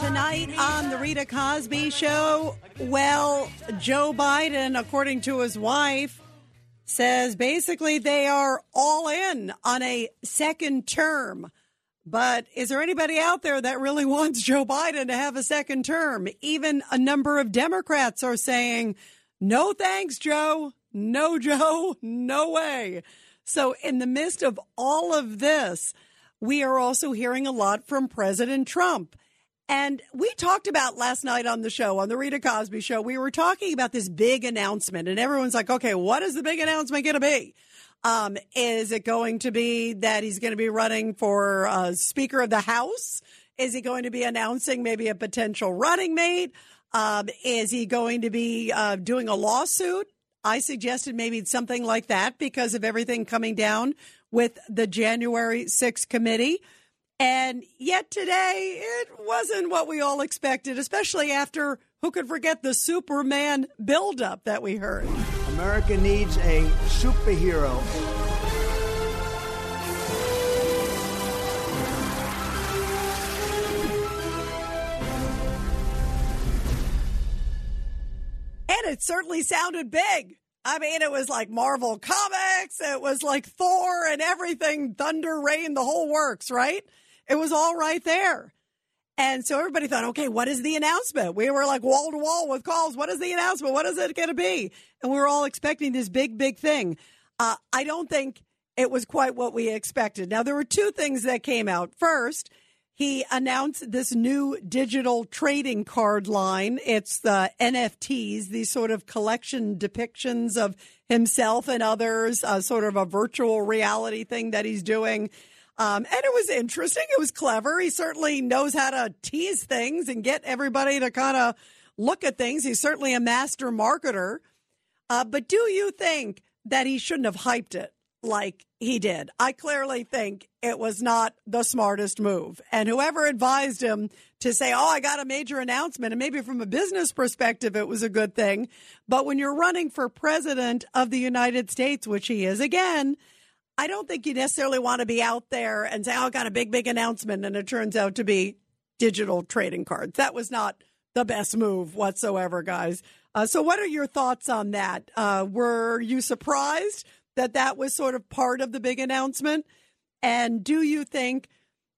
Tonight on the Rita Cosby Show, well, Joe Biden, according to his wife, says basically they are all in on a second term. But is there anybody out there that really wants Joe Biden to have a second term? Even a number of Democrats are saying, no thanks, Joe. No, Joe. No way. So, in the midst of all of this, we are also hearing a lot from President Trump. And we talked about last night on the show, on the Rita Cosby show, we were talking about this big announcement, and everyone's like, okay, what is the big announcement going to be? Um, is it going to be that he's going to be running for uh, Speaker of the House? Is he going to be announcing maybe a potential running mate? Um, is he going to be uh, doing a lawsuit? I suggested maybe something like that because of everything coming down with the January 6th committee. And yet today, it wasn't what we all expected, especially after who could forget the Superman buildup that we heard. America needs a superhero. And it certainly sounded big. I mean, it was like Marvel Comics, it was like Thor and everything, Thunder, Rain, the whole works, right? It was all right there. And so everybody thought, okay, what is the announcement? We were like wall to wall with calls. What is the announcement? What is it going to be? And we were all expecting this big, big thing. Uh, I don't think it was quite what we expected. Now, there were two things that came out. First, he announced this new digital trading card line. It's the NFTs, these sort of collection depictions of himself and others, uh, sort of a virtual reality thing that he's doing. Um, and it was interesting. It was clever. He certainly knows how to tease things and get everybody to kind of look at things. He's certainly a master marketer. Uh, but do you think that he shouldn't have hyped it like he did? I clearly think it was not the smartest move. And whoever advised him to say, oh, I got a major announcement, and maybe from a business perspective, it was a good thing. But when you're running for president of the United States, which he is again, I don't think you necessarily want to be out there and say, oh, I got a big, big announcement. And it turns out to be digital trading cards. That was not the best move whatsoever, guys. Uh, so, what are your thoughts on that? Uh, were you surprised that that was sort of part of the big announcement? And do you think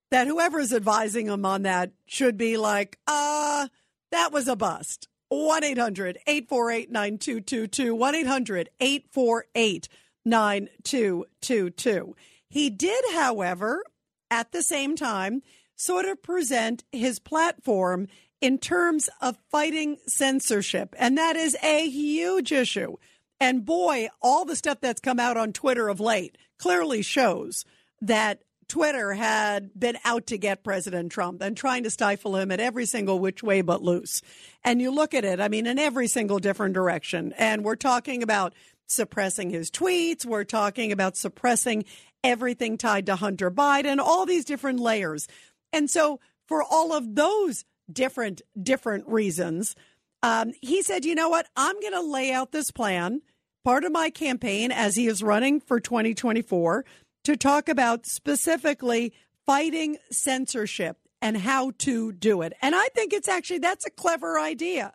that whoever is advising them on that should be like, uh, that was a bust? 1 800 848 9222. 1 800 848 9222. He did, however, at the same time, sort of present his platform in terms of fighting censorship. And that is a huge issue. And boy, all the stuff that's come out on Twitter of late clearly shows that Twitter had been out to get President Trump and trying to stifle him at every single which way but loose. And you look at it, I mean, in every single different direction. And we're talking about suppressing his tweets. We're talking about suppressing everything tied to Hunter Biden, all these different layers. And so for all of those different, different reasons, um, he said, you know what? I'm going to lay out this plan, part of my campaign as he is running for 2024 to talk about specifically fighting censorship and how to do it. And I think it's actually, that's a clever idea.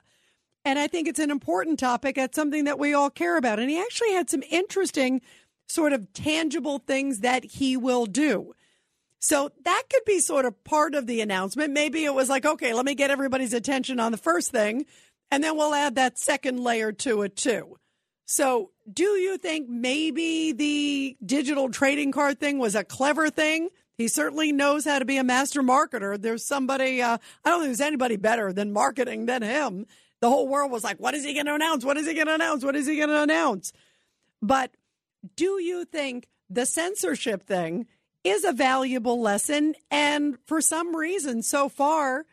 And I think it's an important topic. It's something that we all care about. And he actually had some interesting, sort of tangible things that he will do. So that could be sort of part of the announcement. Maybe it was like, okay, let me get everybody's attention on the first thing, and then we'll add that second layer to it too. So, do you think maybe the digital trading card thing was a clever thing? He certainly knows how to be a master marketer. There's somebody, uh, I don't think there's anybody better than marketing than him the whole world was like, what is he going to announce? What is he going to announce? What is he going to announce? But do you think the censorship thing is a valuable lesson? And for some reason, so far,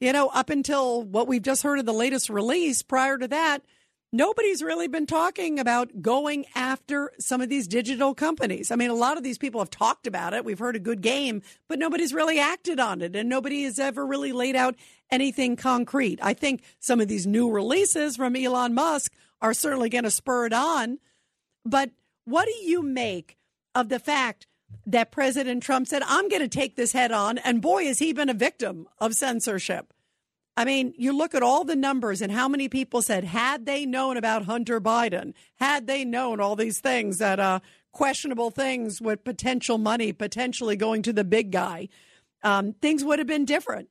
you know, up until what we've just heard of the latest release, prior to that, nobody's really been talking about going after some of these digital companies. I mean, a lot of these people have talked about it. We've heard a good game, but nobody's really acted on it, and nobody has ever really laid out anything concrete. I think some of these new releases from Elon Musk are certainly going to spur it on. But what do you make of the fact that President Trump said, I'm going to take this head on? And boy, has he been a victim of censorship. I mean, you look at all the numbers and how many people said, had they known about Hunter Biden, had they known all these things that uh, questionable things with potential money potentially going to the big guy, um, things would have been different.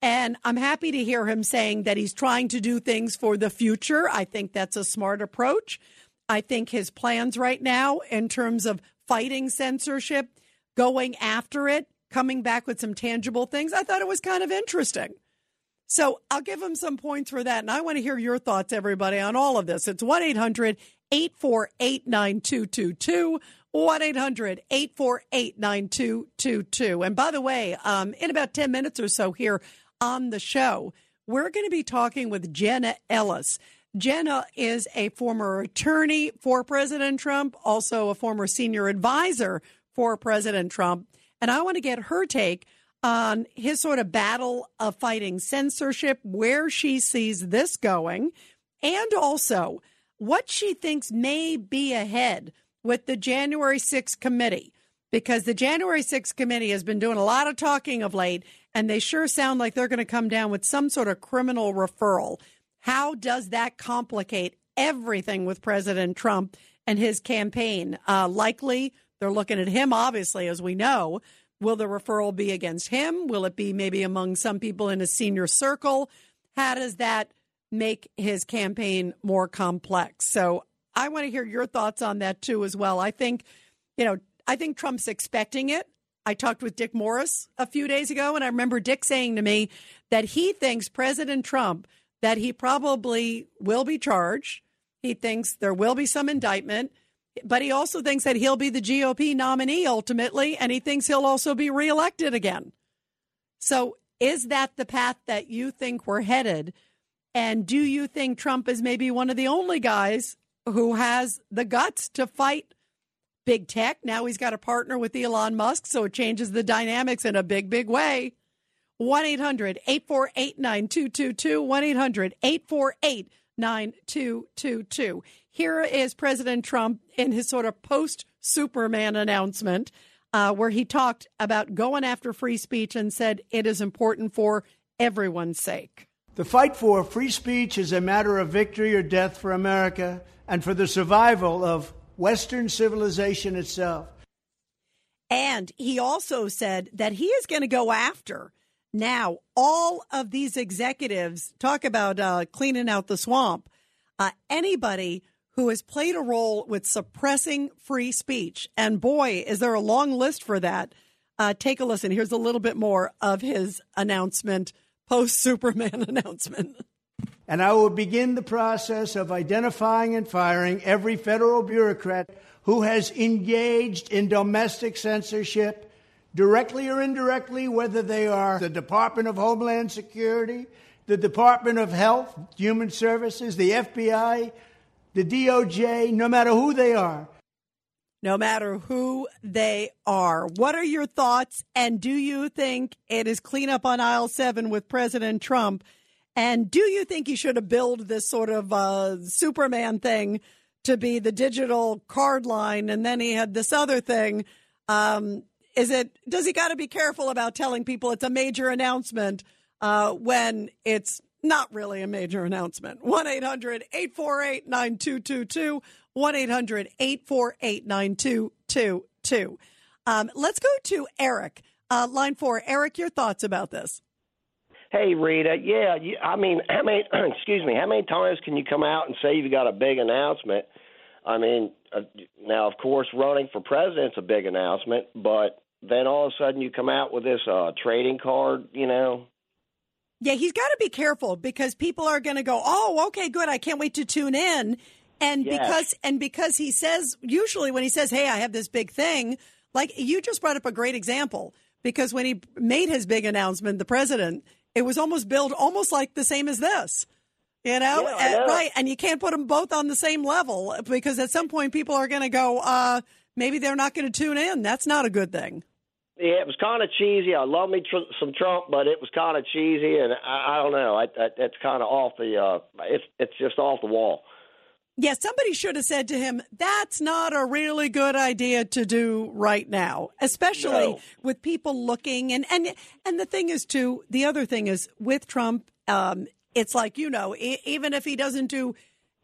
And I'm happy to hear him saying that he's trying to do things for the future. I think that's a smart approach. I think his plans right now, in terms of fighting censorship, going after it, coming back with some tangible things, I thought it was kind of interesting. So I'll give him some points for that. And I want to hear your thoughts, everybody, on all of this. It's 1 800 848 9222. 1 800 848 9222. And by the way, um, in about 10 minutes or so here on the show, we're going to be talking with Jenna Ellis. Jenna is a former attorney for President Trump, also a former senior advisor for President Trump. And I want to get her take on his sort of battle of fighting censorship, where she sees this going, and also what she thinks may be ahead with the January 6th committee. Because the January 6th committee has been doing a lot of talking of late, and they sure sound like they're going to come down with some sort of criminal referral. How does that complicate everything with President Trump and his campaign? Uh, likely, they're looking at him, obviously, as we know, Will the referral be against him? Will it be maybe among some people in a senior circle? How does that make his campaign more complex? So I want to hear your thoughts on that too, as well. I think, you know, I think Trump's expecting it. I talked with Dick Morris a few days ago, and I remember Dick saying to me that he thinks President Trump that he probably will be charged. He thinks there will be some indictment but he also thinks that he'll be the GOP nominee ultimately, and he thinks he'll also be reelected again. So, is that the path that you think we're headed? And do you think Trump is maybe one of the only guys who has the guts to fight big tech? Now he's got a partner with Elon Musk, so it changes the dynamics in a big, big way. 1 800 848 9222. 1 800 848 9222. Here is President Trump in his sort of post Superman announcement, uh, where he talked about going after free speech and said it is important for everyone's sake. The fight for free speech is a matter of victory or death for America and for the survival of Western civilization itself. And he also said that he is going to go after now all of these executives talk about uh, cleaning out the swamp. Uh, anybody who has played a role with suppressing free speech. And boy, is there a long list for that. Uh, take a listen. Here's a little bit more of his announcement, post Superman announcement. And I will begin the process of identifying and firing every federal bureaucrat who has engaged in domestic censorship, directly or indirectly, whether they are the Department of Homeland Security, the Department of Health, Human Services, the FBI, the DOJ, no matter who they are. No matter who they are. What are your thoughts? And do you think it is cleanup on aisle seven with President Trump? And do you think he should have built this sort of uh, Superman thing to be the digital card line? And then he had this other thing. Um, is it, does he got to be careful about telling people it's a major announcement uh, when it's not really a major announcement. 1 800 848 9222. 1 800 848 9222. Um, let's go to Eric, uh, line four. Eric, your thoughts about this? Hey Rita, yeah, you, I mean, how many? excuse me, how many times can you come out and say you've got a big announcement? I mean, uh, now of course, running for president's a big announcement, but then all of a sudden you come out with this uh, trading card, you know, yeah, he's got to be careful because people are going to go, "Oh, okay, good. I can't wait to tune in." And yes. because and because he says usually when he says, "Hey, I have this big thing," like you just brought up a great example because when he made his big announcement, the president, it was almost billed almost like the same as this. You know, Yeah, And- know. right? And you can't put them both on the same level because at some point people are going to go, uh, maybe they're not going to tune in. That's not a good thing. Yeah, it was kind of cheesy. I love me tr- some Trump, but it was kind of cheesy, and I, I don't know. I, I, it's kind of off the. Uh, it's it's just off the wall. Yeah, somebody should have said to him, that's not a really good idea to do right now, especially No. with people looking. And, and, and the thing is, too, the other thing is with Trump, um, it's like, you know, e- even if he doesn't do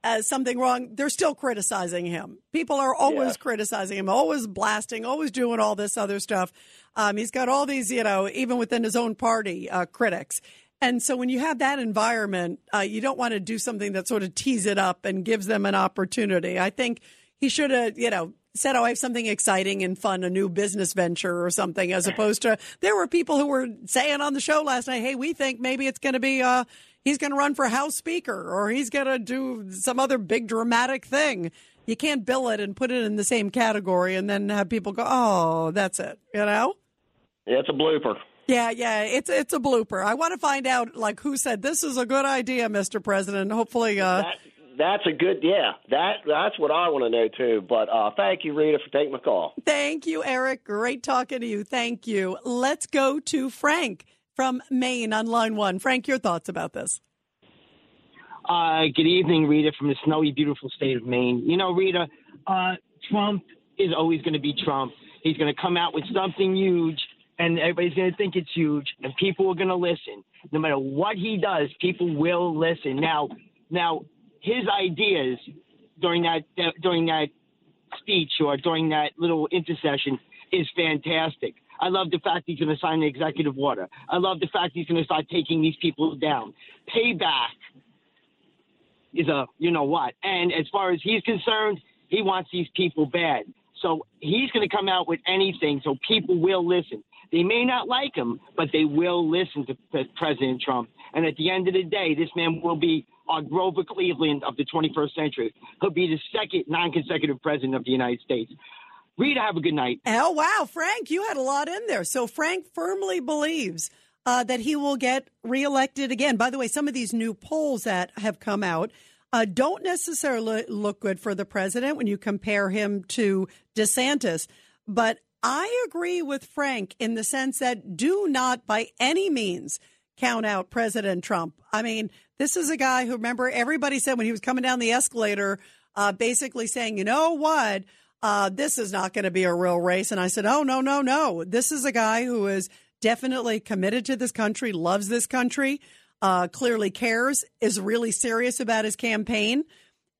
uh, something wrong, they're still criticizing him. People are always Yeah. criticizing him, always blasting, always doing all this other stuff. Um, he's got all these, you know, even within his own party, uh, critics. And so when you have that environment, uh, you don't want to do something that sort of tees it up and gives them an opportunity. I think he should have, you know, said, oh, I have something exciting and fun, a new business venture or something, as opposed to there were people who were saying on the show last night, hey, we think maybe it's going to be, uh, he's going to run for House Speaker or he's going to do some other big dramatic thing. You can't bill it and put it in the same category and then have people go, oh, that's it, you know? Yeah, it's a blooper. Yeah, yeah, it's it's a blooper. I want to find out like who said this is a good idea, Mr. President. Hopefully, uh, That that's a good. Yeah, that that's what I want to know too. But uh, thank you, Rita, for taking my call. thank you, Eric. Great talking to you. Thank you. Let's go to Frank from Maine on line one. Frank, your thoughts about this? Uh, good evening, Rita, from the snowy, beautiful state of Maine. You know, Rita, uh, Trump is always going to be Trump. He's going to come out with something huge, and everybody's going to think it's huge, and people are going to listen. No matter what he does, people will listen. Now, now, his ideas during that during that speech or during that little intercession is fantastic. I love the fact he's going to sign the executive order. I love the fact he's going to start taking these people down. Payback is a you know what. And as far as he's concerned, he wants these people bad. So he's going to come out with anything so people will listen. They may not like him, but they will listen to President Trump. And at the end of the day, this man will be our Grover Cleveland of the 21st century. He'll be the second non-consecutive president of the United States. Rita, have a good night. Oh wow, Frank, you had a lot in there. So Frank firmly believes uh, that he will get reelected again. By the way, some of these new polls that have come out uh, don't necessarily look good for the president when you compare him to DeSantis. But I agree with Frank in the sense that do not by any means count out President Trump. I mean, this is a guy who, remember, everybody said when he was coming down the escalator, uh, basically saying, you know what? Uh, this is not going to be a real race. And I said, oh, no, no, no. This is a guy who is definitely committed to this country, loves this country, uh, clearly cares, is really serious about his campaign,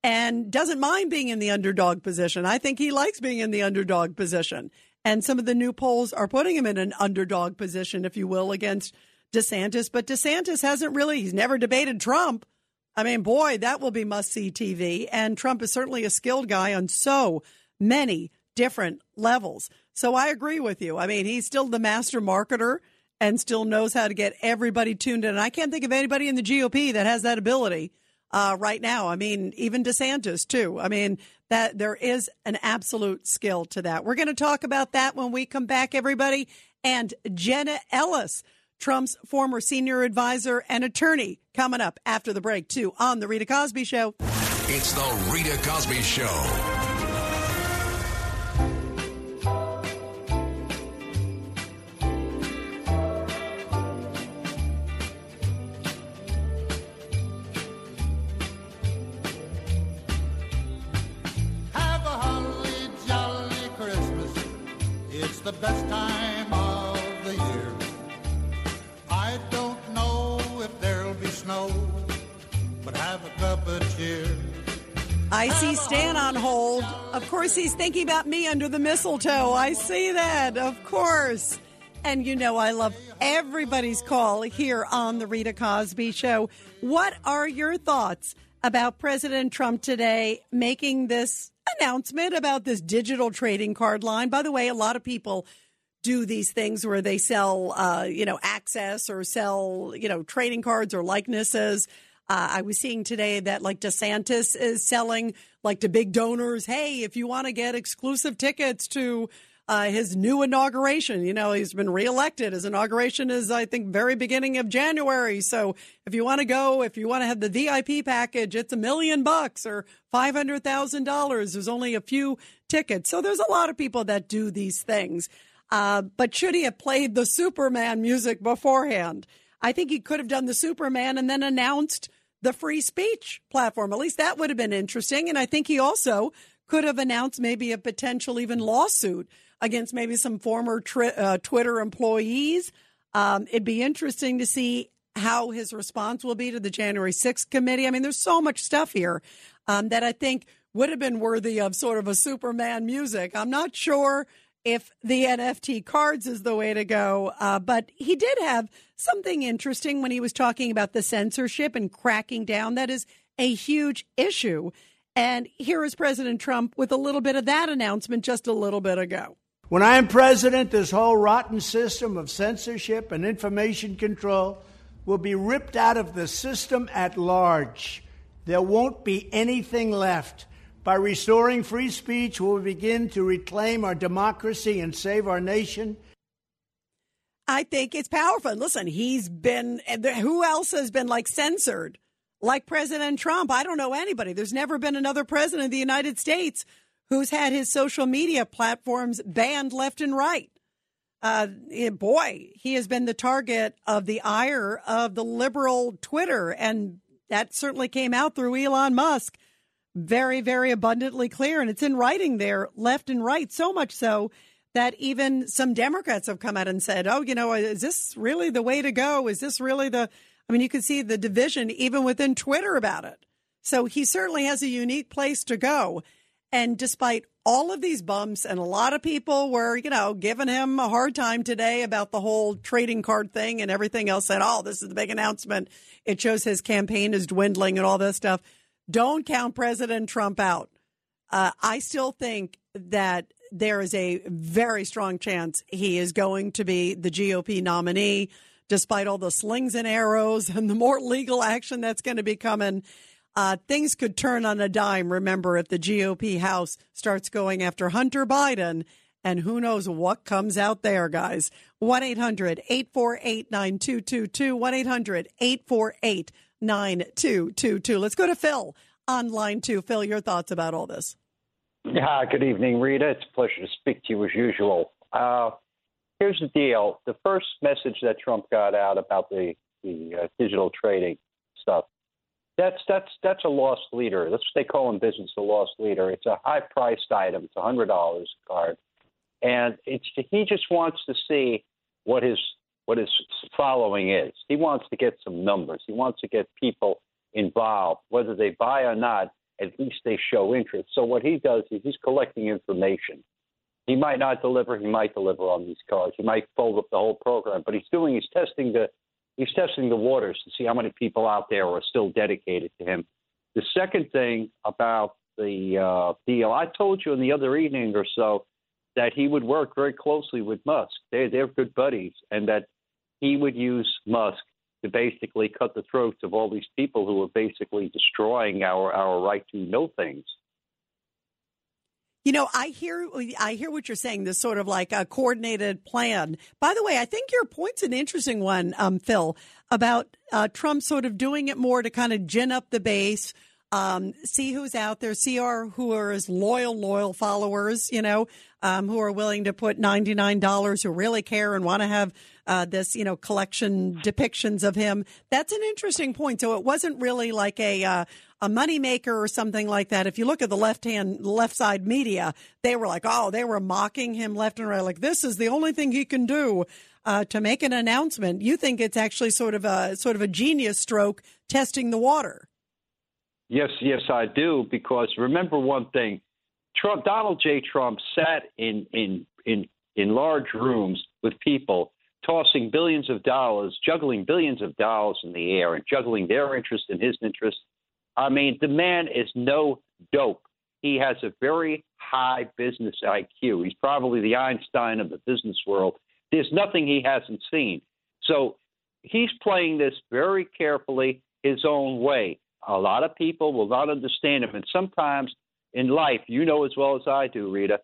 and doesn't mind being in the underdog position. I think he likes being in the underdog position. And some of the new polls are putting him in an underdog position, if you will, against DeSantis. But DeSantis hasn't really, he's never debated Trump. I mean, boy, that will be must see TV. And Trump is certainly a skilled guy on so many different levels. So I agree with you. I mean, he's still the master marketer and still knows how to get everybody tuned in. And I can't think of anybody in the GOP that has that ability uh, right now. I mean, even DeSantis too. I mean, that there is an absolute skill to that. We're going to talk about that when we come back, everybody. And Jenna Ellis, Trump's former senior advisor and attorney, coming up after the break too on the Rita Cosby Show. It's the Rita Cosby Show. Course, he's thinking about me under the mistletoe. I see that, of course. And you know, I love everybody's call here on the Rita Cosby Show. What are your thoughts about President Trump today making this announcement about this digital trading card line? By the way, a lot of people do these things where they sell, uh, you know, access or sell, you know, trading cards or likenesses. Uh, I was seeing today that like DeSantis is selling like to big donors. Hey, if you want to get exclusive tickets to uh, his new inauguration. You know, he's been reelected. His inauguration is, I think, very beginning of January. So if you want to go, if you want to have the VIP package, it's a million bucks or five hundred thousand dollars. There's only a few tickets, so there's a lot of people that do these things. Uh, but should he have played the Superman music beforehand? I think he could have done the Superman and then announced the free speech platform. At least that would have been interesting. And I think he also could have announced maybe a potential even lawsuit against maybe some former tri- uh, Twitter employees. Um, it'd be interesting to see how his response will be to the January 6th committee. I mean, there's so much stuff here um, that I think would have been worthy of sort of a Superman music. I'm not sure if the NFT cards is the way to go, uh, but he did have something interesting when he was talking about the censorship and cracking down. That is a huge issue. And here is President Trump with a little bit of that announcement just a little bit ago. When I am president, this whole rotten system of censorship and information control will be ripped out of the system at large. There won't be anything left. By restoring free speech, we will begin to reclaim our democracy and save our nation. I think it's powerful. Listen, he's been, who else has been like censored? Like President Trump. I don't know anybody. There's never been another president of the United States who's had his social media platforms banned left and right. Uh, boy, he has been the target of the ire of the liberal Twitter, and that certainly came out through Elon Musk. Very, very abundantly clear, and it's in writing there, left and right, so much so that even some Democrats have come out and said, oh, you know, is this really the way to go? Is this really the. I mean, you can see the division even within Twitter about it. So he certainly has a unique place to go. And despite all of these bumps, and a lot of people were, you know, giving him a hard time today about the whole trading card thing and everything else, said, oh, this is the big announcement. It shows his campaign is dwindling and all this stuff. Don't count President Trump out. Uh, I still think that there is a very strong chance he is going to be the GOP nominee, despite all the slings and arrows and the more legal action that's going to be coming. Uh, things could turn on a dime, remember, if the GOP House starts going after Hunter Biden. And who knows what comes out there, guys. 1 800 848 9222. 1 800 848 9222. Let's go to Phil on line two. Phil, your thoughts about all this. Yeah, good evening, Rita. It's a pleasure to speak to you as usual. Uh, here's the deal: the first message that Trump got out about the the uh, digital trading stuff. That's that's that's a lost leader. That's what they call in business a lost leader. It's a high priced item. It's a hundred dollars card, and it's he just wants to see what his what his following is. He wants to get some numbers. He wants to get people involved, whether they buy or not at least they show interest. So what he does is he's collecting information. He might not deliver, he might deliver on these cards. He might fold up the whole program, but he's doing he's testing the he's testing the waters to see how many people out there are still dedicated to him. The second thing about the uh, deal, I told you in the other evening or so that he would work very closely with Musk. They they're good buddies, and that he would use Musk to basically cut the throats of all these people who are basically destroying our, our right to know things. You know, I hear I hear what you're saying. This sort of like a coordinated plan. By the way, I think your point's an interesting one, um, Phil, about uh, Trump sort of doing it more to kind of gin up the base, um, see who's out there, see our who are his loyal, loyal followers. You know, um, who are willing to put ninety nine dollars, who really care and want to have uh, this, you know, collection depictions of him. That's an interesting point. So it wasn't really like a uh, a moneymaker or something like that. If you look at the left hand, left side media, they were like, oh, they were mocking him left and right. Like this is the only thing he can do. Uh, to make an announcement, you think it's actually sort of a sort of a genius stroke testing the water. Yes, yes, I do. Because remember one thing: Trump, Donald J. Trump sat in in in in large rooms with people tossing billions of dollars, juggling billions of dollars in the air, and juggling their interest and his interest. I mean, the man is no dope. He has a very high business IQ. He's probably the Einstein of the business world. There's nothing he hasn't seen. So he's playing this very carefully his own way. A lot of people will not understand him. And sometimes in life, you know as well as I do, Rita,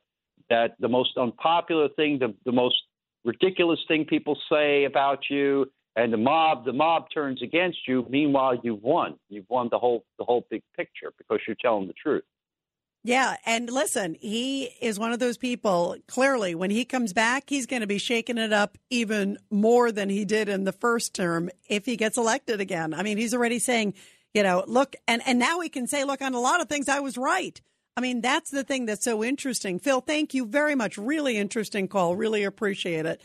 that the most unpopular thing, the, the most ridiculous thing people say about you, and the mob the mob turns against you. Meanwhile, you've won. You've won the whole the whole big picture because you're telling the truth. Yeah, and listen, he is one of those people. Clearly, when he comes back, he's going to be shaking it up even more than he did in the first term if he gets elected again. I mean, he's already saying, you know, look, and and now he can say, look, on a lot of things, I was right. I mean, that's the thing that's so interesting. Phil, thank you very much. Really interesting call. Really appreciate it.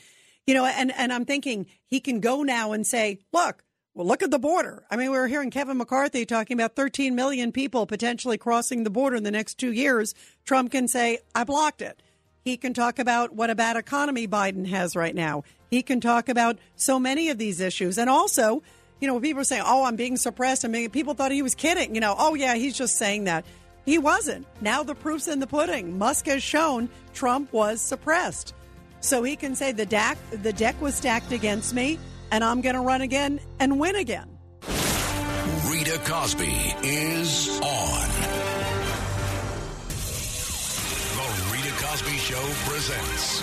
You know, and and I'm thinking he can go now and say, look, well, look at the border. I mean, we were hearing Kevin McCarthy talking about 13 million people potentially crossing the border in the next two years. Trump can say, I blocked it. He can talk about what a bad economy Biden has right now. He can talk about so many of these issues. And also, you know, people are saying, oh, I'm being suppressed. I mean, people thought he was kidding. You know, oh, yeah, he's just saying that. He wasn't. Now the proof's in the pudding. Musk has shown Trump was suppressed. So he can say the deck, the deck was stacked against me and I'm going to run again and win again. Rita Cosby is on. The Rita Cosby Show presents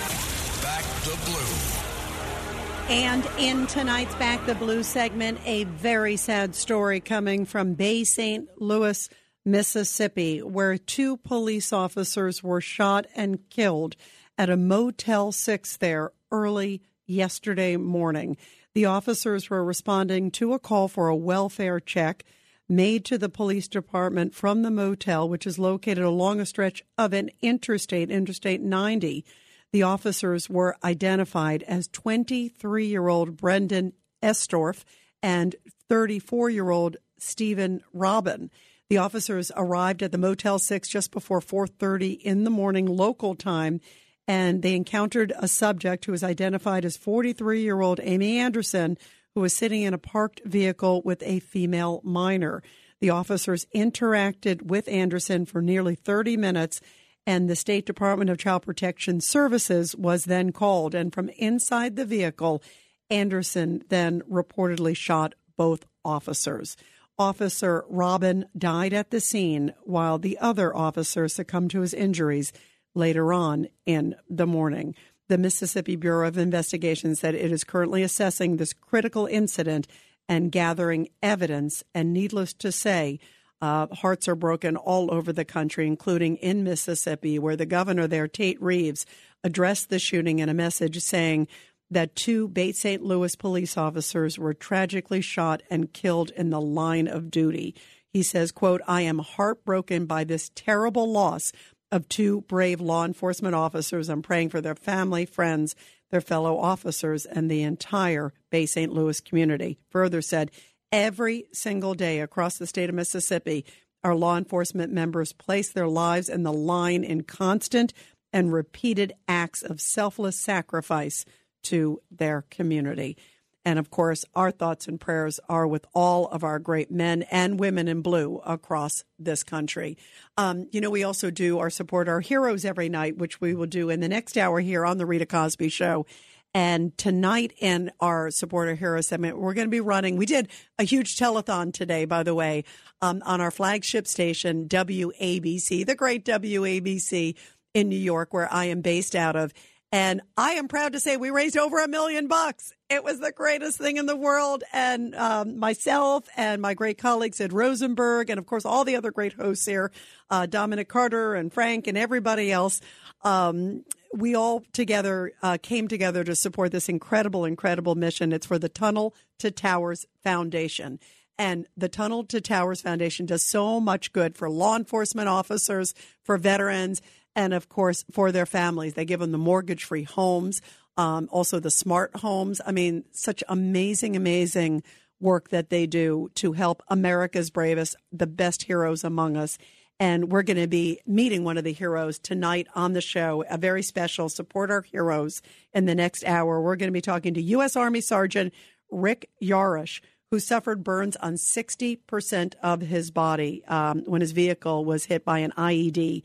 Back the Blue. And in tonight's Back the Blue segment, a very sad story coming from Bay St. Louis, Mississippi, where two police officers were shot and killed at a Motel 6 there early yesterday morning. The officers were responding to a call for a welfare check made to the police department from the motel, which is located along a stretch of an interstate, Interstate 90. The officers were identified as 23 year old Branden Estorffe and 34 year old Steven Robin. The officers arrived at the Motel 6 just before 4:30 in the morning local time and they encountered a subject who was identified as 43 year old Amy Anderson, who was sitting in a parked vehicle with a female minor. The officers interacted with Anderson for nearly 30 minutes, and the State Department of Child Protection Services was then called. And from inside the vehicle, Anderson then reportedly shot both officers. Officer Robin died at the scene while the other officer succumbed to his injuries later on in the morning. The Mississippi Bureau of Investigation said it is currently assessing this critical incident and gathering evidence. And needless to say, uh, hearts are broken all over the country, including in Mississippi, where the governor there, Tate Reeves, addressed the shooting in a message saying that two Bay St. Louis police officers were tragically shot and killed in the line of duty. He says, quote, I am heartbroken by this terrible loss of two brave law enforcement officers. I'm praying for their family, friends, their fellow officers, and the entire Bay St. Louis community. Further said, every single day across the state of Mississippi, our law enforcement members place their lives in the line in constant and repeated acts of selfless sacrifice to their community. And of course, our thoughts and prayers are with all of our great men and women in blue across this country. Um, you know, we also do our support our heroes every night, which we will do in the next hour here on the Rita Cosby Show. And tonight in our supporter hero segment, we're going to be running. We did a huge telethon today, by the way, um, on our flagship station, WABC, the great WABC in New York, where I am based out of. And I am proud to say we raised over a million bucks. It was the greatest thing in the world. And um, myself and my great colleagues at Rosenberg, and of course, all the other great hosts here, uh, Dominic Carter and Frank and everybody else, um, we all together uh, came together to support this incredible, incredible mission. It's for the Tunnel to Towers Foundation. And the Tunnel to Towers Foundation does so much good for law enforcement officers, for veterans, and of course for their families. They give them the mortgage free homes, um, also the smart homes. I mean, such amazing, amazing work that they do to help America's bravest, the best heroes among us. And we're going to be meeting one of the heroes tonight on the show, a very special support our heroes in the next hour. We're going to be talking to U.S. Army Sergeant Rick Yarosh, who suffered burns on 60% of his body um, when his vehicle was hit by an IED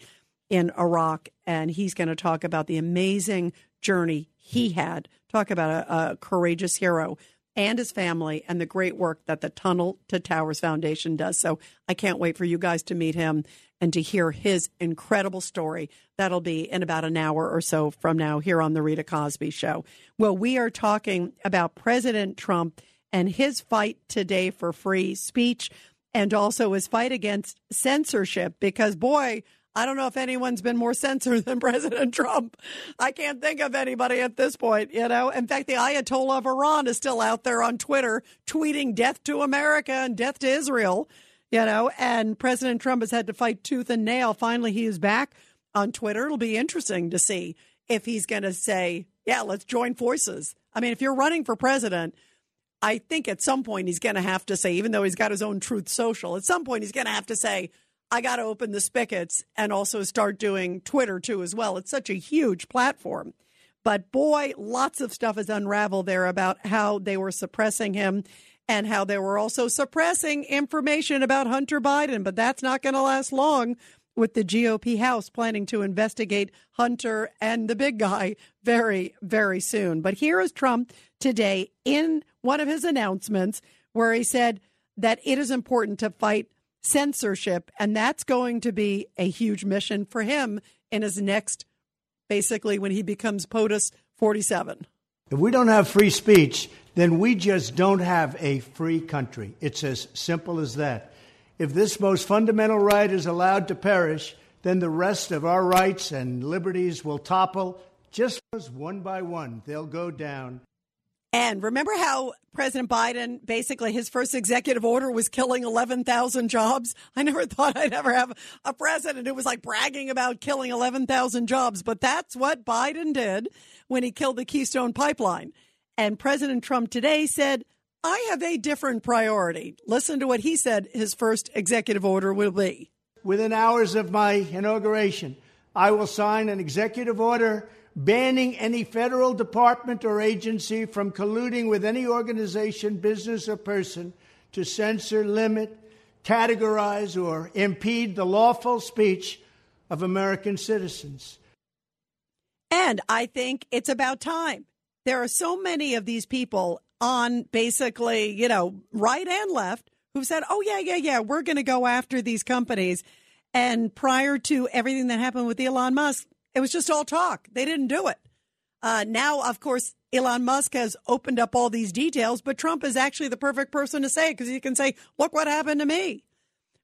in Iraq, and he's going to talk about the amazing journey he had. Talk about a, a courageous hero and his family and the great work that the Tunnel to Towers Foundation does. So I can't wait for you guys to meet him and to hear his incredible story. That'll be in about an hour or so from now here on The Rita Cosby Show. Well, we are talking about President Trump and his fight today for free speech and also his fight against censorship because, boy, I don't know if anyone's been more censored than President Trump. I can't think of anybody at this point, you know. In fact, the Ayatollah of Iran is still out there on Twitter tweeting death to America and death to Israel, you know, and President Trump has had to fight tooth and nail. Finally, he is back on Twitter. It'll be interesting to see if he's going to say, yeah, let's join forces. I mean, if you're running for president, I think at some point he's going to have to say, even though he's got his own Truth Social, at some point he's going to have to say, I got to open the spigots and also start doing Twitter too as well. It's such a huge platform. But boy, lots of stuff has unraveled there about how they were suppressing him and how they were also suppressing information about Hunter Biden. But that's not going to last long with the GOP House planning to investigate Hunter and the big guy very, very soon. But here is Trump today in one of his announcements where he said that it is important to fight censorship. And that's going to be a huge mission for him in his next, basically, when he becomes POTUS 47. If we don't have free speech, then we just don't have a free country. It's as simple as that. If this most fundamental right is allowed to perish, then the rest of our rights and liberties will topple just as one by one. They'll go down. And remember how President Biden basically his first executive order was killing 11,000 jobs? I never thought I'd ever have a president who was like bragging about killing 11,000 jobs, but that's what Biden did when he killed the Keystone pipeline. And President Trump today said, I have a different priority. Listen to what he said his first executive order will be. Within hours of my inauguration, I will sign an executive order banning any federal department or agency from colluding with any organization, business, or person to censor, limit, categorize, or impede the lawful speech of American citizens. And I think it's about time. There are so many of these people on basically, you know, right and left who said, oh, yeah, yeah, yeah, we're going to go after these companies. And prior to everything that happened with Elon Musk, it was just all talk. They didn't do it. Uh, now, of course, Elon Musk has opened up all these details, but Trump is actually the perfect person to say it because he can say, look what happened to me.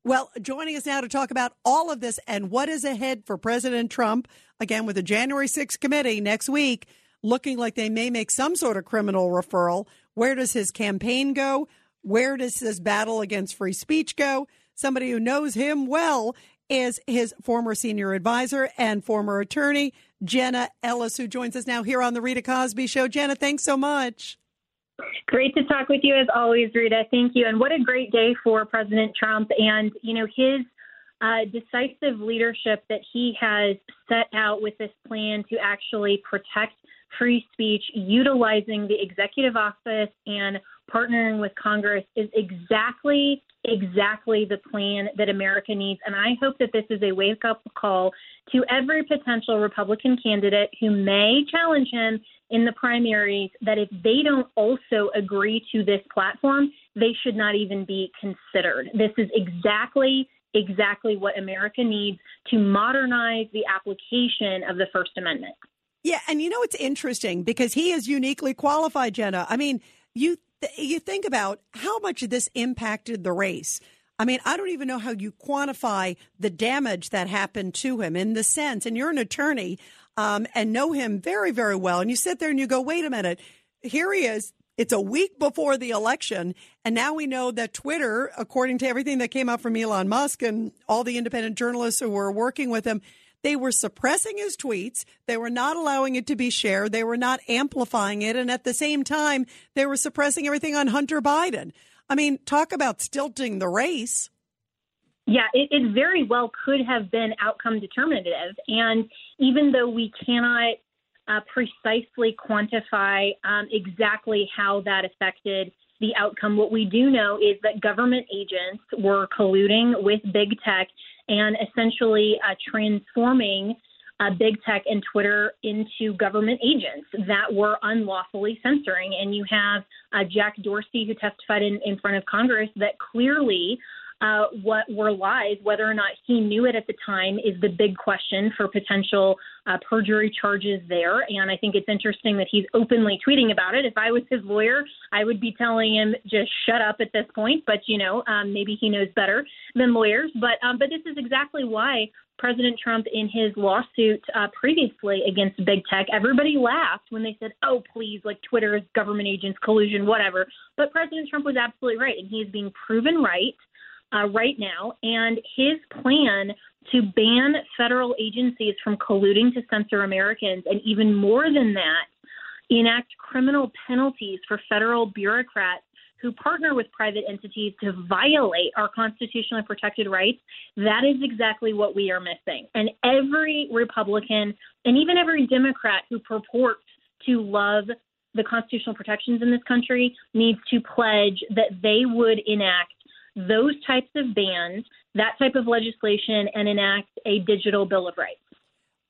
Well, joining us now to talk about all of this and what is ahead for President Trump, again, with the January 6th committee next week, looking like they may make some sort of criminal referral. Where does his campaign go? Where does this battle against free speech go? Somebody who knows him well is his former senior advisor and former attorney, Jenna Ellis, who joins us now here on the Rita Cosby Show. Jenna, thanks so much. Great to talk with you as always, Rita. Thank you. And what a great day for President Trump and, you know, his uh, decisive leadership that he has set out with this plan to actually protect free speech, utilizing the executive office and partnering with Congress is exactly exactly the plan that America needs. And I hope that this is a wake up call to every potential Republican candidate who may challenge him in the primaries that if they don't also agree to this platform, they should not even be considered. This is exactly exactly what America needs to modernize the application of the First Amendment. Yeah, and you know it's interesting because he is uniquely qualified, Jenna. I mean, you you think about how much this impacted the race. I mean, I don't even know how you quantify the damage that happened to him in the sense, and you're an attorney um, and know him very, very well. And you sit there and you go, wait a minute, here he is. It's a week before the election. And now we know that Twitter, according to everything that came out from Elon Musk and all the independent journalists who were working with him, they were suppressing his tweets. They were not allowing it to be shared. They were not amplifying it. And at the same time, they were suppressing everything on Hunter Biden. I mean, talk about stilting the race. Yeah, it, it very well could have been outcome determinative. And even though we cannot uh, precisely quantify um, exactly how that affected the outcome, what we do know is that government agents were colluding with big tech and essentially uh, transforming uh, big tech and Twitter into government agents that were unlawfully censoring. And you have uh, Jack Dorsey, who testified in, in front of Congress, that clearly uh, what were lies, whether or not he knew it at the time, is the big question for potential uh, perjury charges there. And I think it's interesting that he's openly tweeting about it. If I was his lawyer, I would be telling him just shut up at this point. But you know, um, maybe he knows better than lawyers. But um, but this is exactly why President Trump, in his lawsuit uh, previously against big tech, everybody laughed when they said, "Oh, please, like Twitter is government agents, collusion, whatever." But President Trump was absolutely right, and he is being proven right uh, right now, and his plan to ban federal agencies from colluding to censor Americans, and even more than that, enact criminal penalties for federal bureaucrats who partner with private entities to violate our constitutionally protected rights, that is exactly what we are missing. And every Republican and even every Democrat who purports to love the constitutional protections in this country needs to pledge that they would enact those types of bans, that type of legislation, and enact a digital Bill of Rights.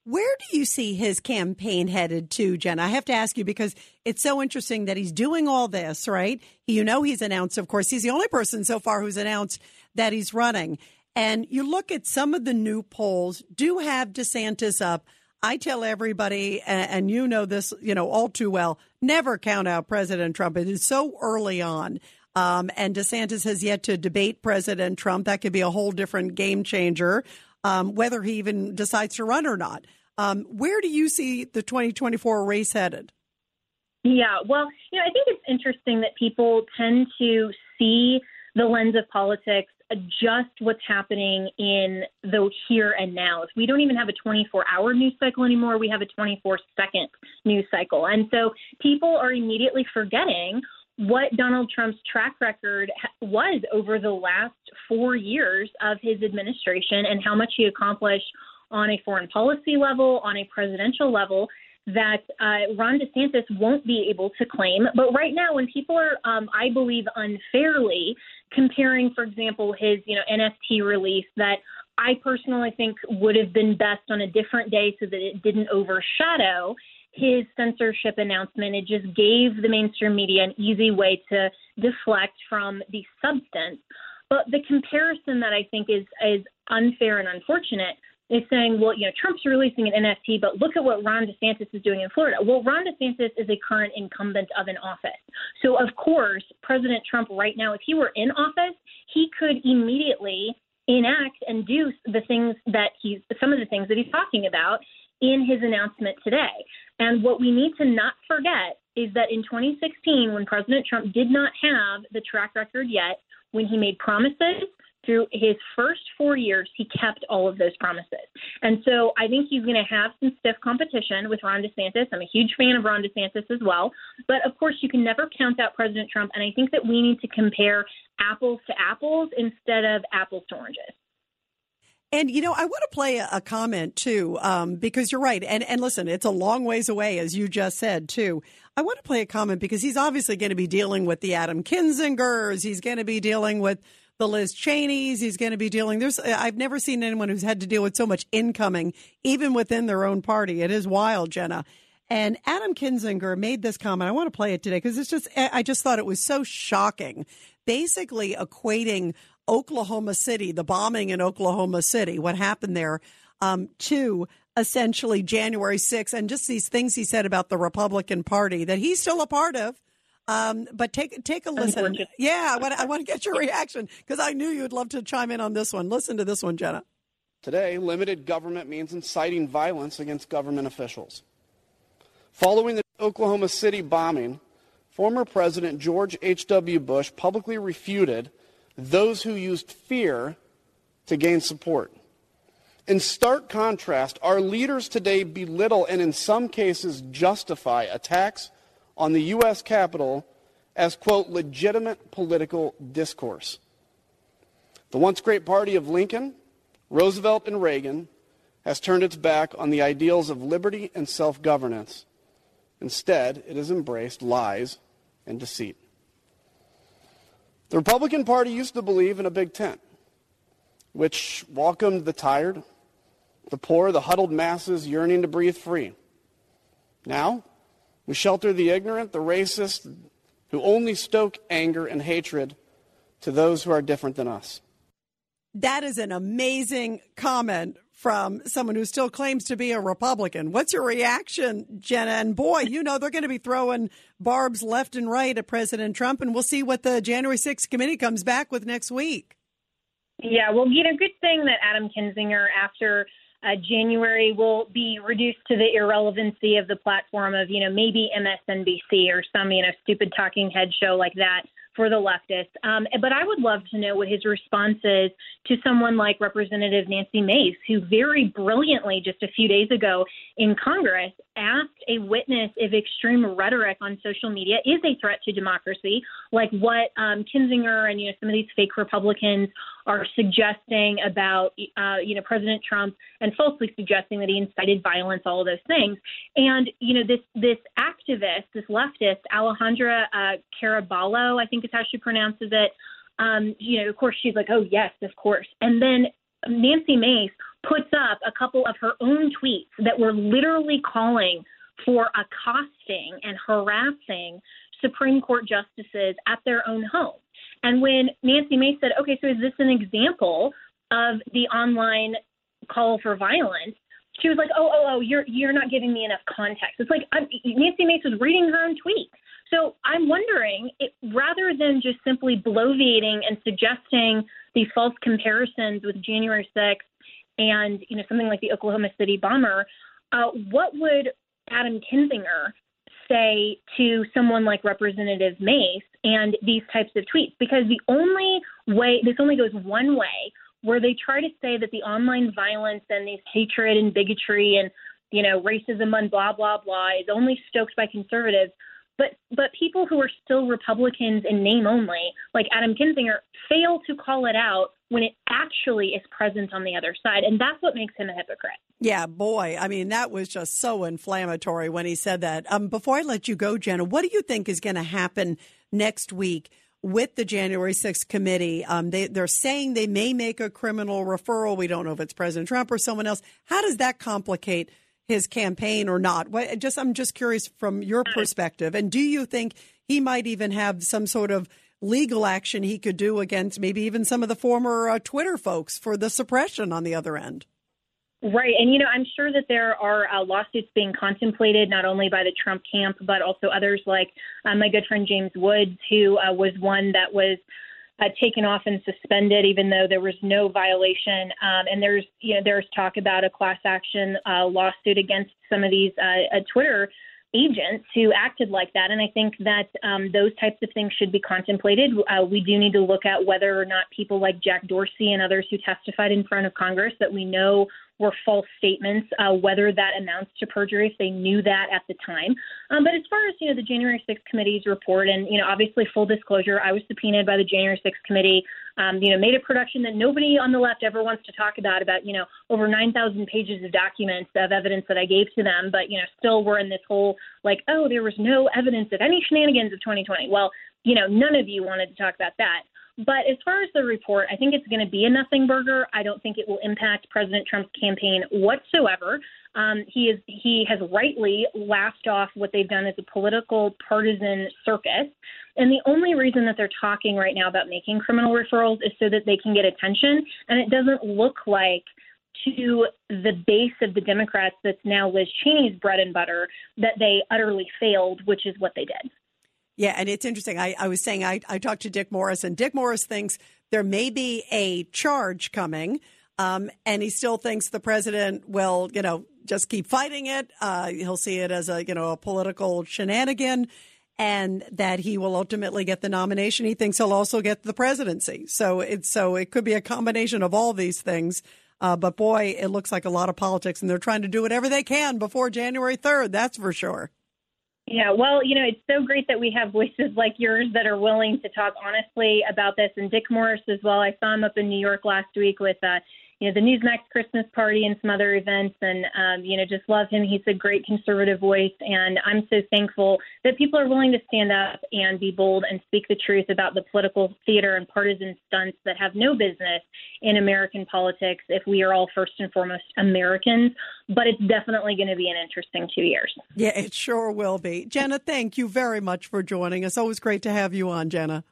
Where do you see his campaign headed to, Jen? I have to ask you because it's so interesting that he's doing all this, right? You know, he's announced, of course, he's the only person so far who's announced that he's running. And you look at some of the new polls do have DeSantis up. I tell everybody, and you know this, you know, all too well, never count out President Trump. It is so early on. Um, and DeSantis has yet to debate President Trump. That could be a whole different game changer, um, whether he even decides to run or not. Um, where do you see the 2024 race headed? Yeah, well, you know, I think it's interesting that people tend to see the lens of politics just what's happening in the here and now. If we don't even have a 24 hour news cycle anymore, we have a 24 second news cycle. And so people are immediately forgetting what Donald Trump's track record was over the last four years of his administration and how much he accomplished on a foreign policy level, on a presidential level, that uh, Ron DeSantis won't be able to claim. But right now, when people are, um, I believe, unfairly comparing, for example, his you know NFT release that I personally think would have been best on a different day so that it didn't overshadow his censorship announcement. It just gave the mainstream media an easy way to deflect from the substance. But the comparison that I think is is unfair and unfortunate is saying, well, you know, Trump's releasing an NFT, but look at what Ron DeSantis is doing in Florida. Well, Ron DeSantis is a current incumbent of an office. So, of course, President Trump right now, if he were in office, he could immediately enact and do the things that he's, some of the things that he's talking about in his announcement today. And what we need to not forget is that in 2016, when President Trump did not have the track record yet, when he made promises through his first four years, he kept all of those promises. And so I think he's going to have some stiff competition with Ron DeSantis. I'm a huge fan of Ron DeSantis as well. But of course, you can never count out President Trump. And I think that we need to compare apples to apples instead of apples to oranges. And you know, I want to play a, comment too, um, because you're right. And and listen, it's a long ways away, as you just said too. I want to play a comment because he's obviously going to be dealing with the Adam Kinzingers. He's going to be dealing with the Liz Cheneys. He's going to be dealing. There's I've never seen anyone who's had to deal with so much incoming, even within their own party. It is wild, Jenna. And Adam Kinzinger made this comment. I want to play it today because it's just I just thought it was so shocking. Basically equating Oklahoma City, the bombing in Oklahoma City, what happened there, um, to essentially January 6th, and just these things he said about the Republican Party that he's still a part of. Um, but take take a listen. Yeah, I want, I want to get your reaction because I knew you'd love to chime in on this one. Listen to this one, Jenna. Today, limited government means inciting violence against government officials. Following the Oklahoma City bombing, former President George H.W. Bush publicly refuted those who used fear to gain support. In stark contrast, our leaders today belittle and in some cases justify attacks on the U.S. Capitol as, quote, legitimate political discourse. The once great party of Lincoln, Roosevelt, and Reagan has turned its back on the ideals of liberty and self governance. Instead, it has embraced lies and deceit. The Republican Party used to believe in a big tent, which welcomed the tired, the poor, the huddled masses yearning to breathe free. Now, we shelter the ignorant, the racist, who only stoke anger and hatred to those who are different than us. That is an amazing comment from someone who still claims to be a Republican. What's your reaction, Jenna? And boy, you know they're going to be throwing barbs left and right at President Trump, and we'll see what the January 6th committee comes back with next week. Yeah, well, you know, good thing that Adam Kinzinger, after uh, January, will be reduced to the irrelevancy of the platform of, you know, maybe MSNBC or some, you know, stupid talking head show like that for the leftists. Um, but I would love to know what his response is to someone like Representative Nancy Mace, who very brilliantly just a few days ago in Congress asked a witness if extreme rhetoric on social media is a threat to democracy, like what um, Kinzinger and you know some of these fake Republicans are suggesting about uh, you know President Trump and falsely suggesting that he incited violence, all of those things. And you know this this activist, this leftist, Alejandra uh, Caraballo, I think is how she pronounces it. Um, you know, of course, she's like, oh yes, of course. And then Nancy Mace puts up a couple of her own tweets that were literally calling for accosting and harassing Supreme Court justices at their own home. And when Nancy Mace said, okay, so is this an example of the online call for violence? She was like, oh, oh, oh, you're you're not giving me enough context. It's like I'm, Nancy Mace was reading her own tweet. So I'm wondering, it, rather than just simply bloviating and suggesting these false comparisons with January 6th and you know something like the Oklahoma City bomber, uh, what would Adam Kinzinger say to someone like Representative Mace and these types of tweets? Because the only way this only goes one way, where they try to say that the online violence and these hatred and bigotry and you know racism and blah blah blah is only stoked by conservatives. But but people who are still Republicans in name only, like Adam Kinzinger, fail to call it out when it actually is present on the other side, and that's what makes him a hypocrite. Yeah, boy. I mean, that was just so inflammatory when he said that. Um, before I let you go, Jenna, what do you think is going to happen next week? with the January 6th committee. Um, they, they're saying they may make a criminal referral. We don't know if it's President Trump or someone else. How does that complicate his campaign or not? What, just I'm just curious from your perspective. And do you think he might even have some sort of legal action he could do against maybe even some of the former uh, Twitter folks for the suppression on the other end? Right. And, you know, I'm sure that there are uh, lawsuits being contemplated not only by the Trump camp, but also others like uh, my good friend James Woods, who uh, was one that was uh, taken off and suspended, even though there was no violation. Um, and there's, you know, there's talk about a class action uh, lawsuit against some of these uh, uh, Twitter agents who acted like that. And I think that um, those types of things should be contemplated. Uh, we do need to look at whether or not people like Jack Dorsey and others who testified in front of Congress that we know were false statements, uh, whether that amounts to perjury if they knew that at the time. Um, but as far as you know, the January 6th committee's report, and you know, obviously, full disclosure, I was subpoenaed by the January 6th committee. Um, you know, made a production that nobody on the left ever wants to talk about. About you know, over 9,000 pages of documents of evidence that I gave to them, but you know, still we're in this whole like, oh, there was no evidence of any shenanigans of 2020. Well, you know, none of you wanted to talk about that. But as far as the report, I think it's going to be a nothing burger. I don't think it will impact President Trump's campaign whatsoever. Um, he is he has rightly laughed off what they've done as a political partisan circus. And the only reason that they're talking right now about making criminal referrals is so that they can get attention. And it doesn't look like to the base of the Democrats that's now Liz Cheney's bread and butter that they utterly failed, which is what they did. Yeah, and it's interesting. I, I was saying I, I talked to Dick Morris, and Dick Morris thinks there may be a charge coming, um, and he still thinks the president will, you know, just keep fighting it. Uh, he'll see it as a, you know, a political shenanigan, and that he will ultimately get the nomination. He thinks he'll also get the presidency. So it's so it could be a combination of all these things. Uh, but boy, it looks like a lot of politics, and they're trying to do whatever they can before January 3rd. That's for sure. Yeah, well, you know, it's so great that we have voices like yours that are willing to talk honestly about this, and Dick Morris as well. I saw him up in New York last week with uh, you know the Newsmax Christmas party and some other events, and um, you know just love him. He's a great conservative voice, and I'm so thankful that people are willing to stand up and be bold and speak the truth about the political theater and partisan stunts that have no business in American politics. If we are all first and foremost Americans, but it's definitely going to be an interesting two years. Yeah, it sure will be. Jenna, thank you very much for joining us. Always great to have you on, Jenna.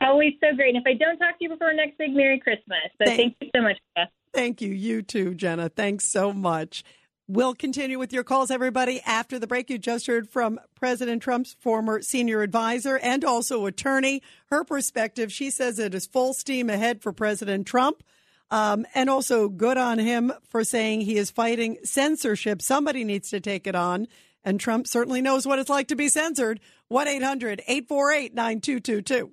Always so great. And if I don't talk to you before next week, Merry Christmas. So thank, thank you so much. Beth. Thank you. You too, Jenna. Thanks so much. We'll continue with your calls, everybody. After the break, you just heard from President Trump's former senior advisor and also attorney. Her perspective, she says it is full steam ahead for President Trump. Um, and also good on him for saying he is fighting censorship. Somebody needs to take it on. And Trump certainly knows what it's like to be censored. 1 800 848 9222.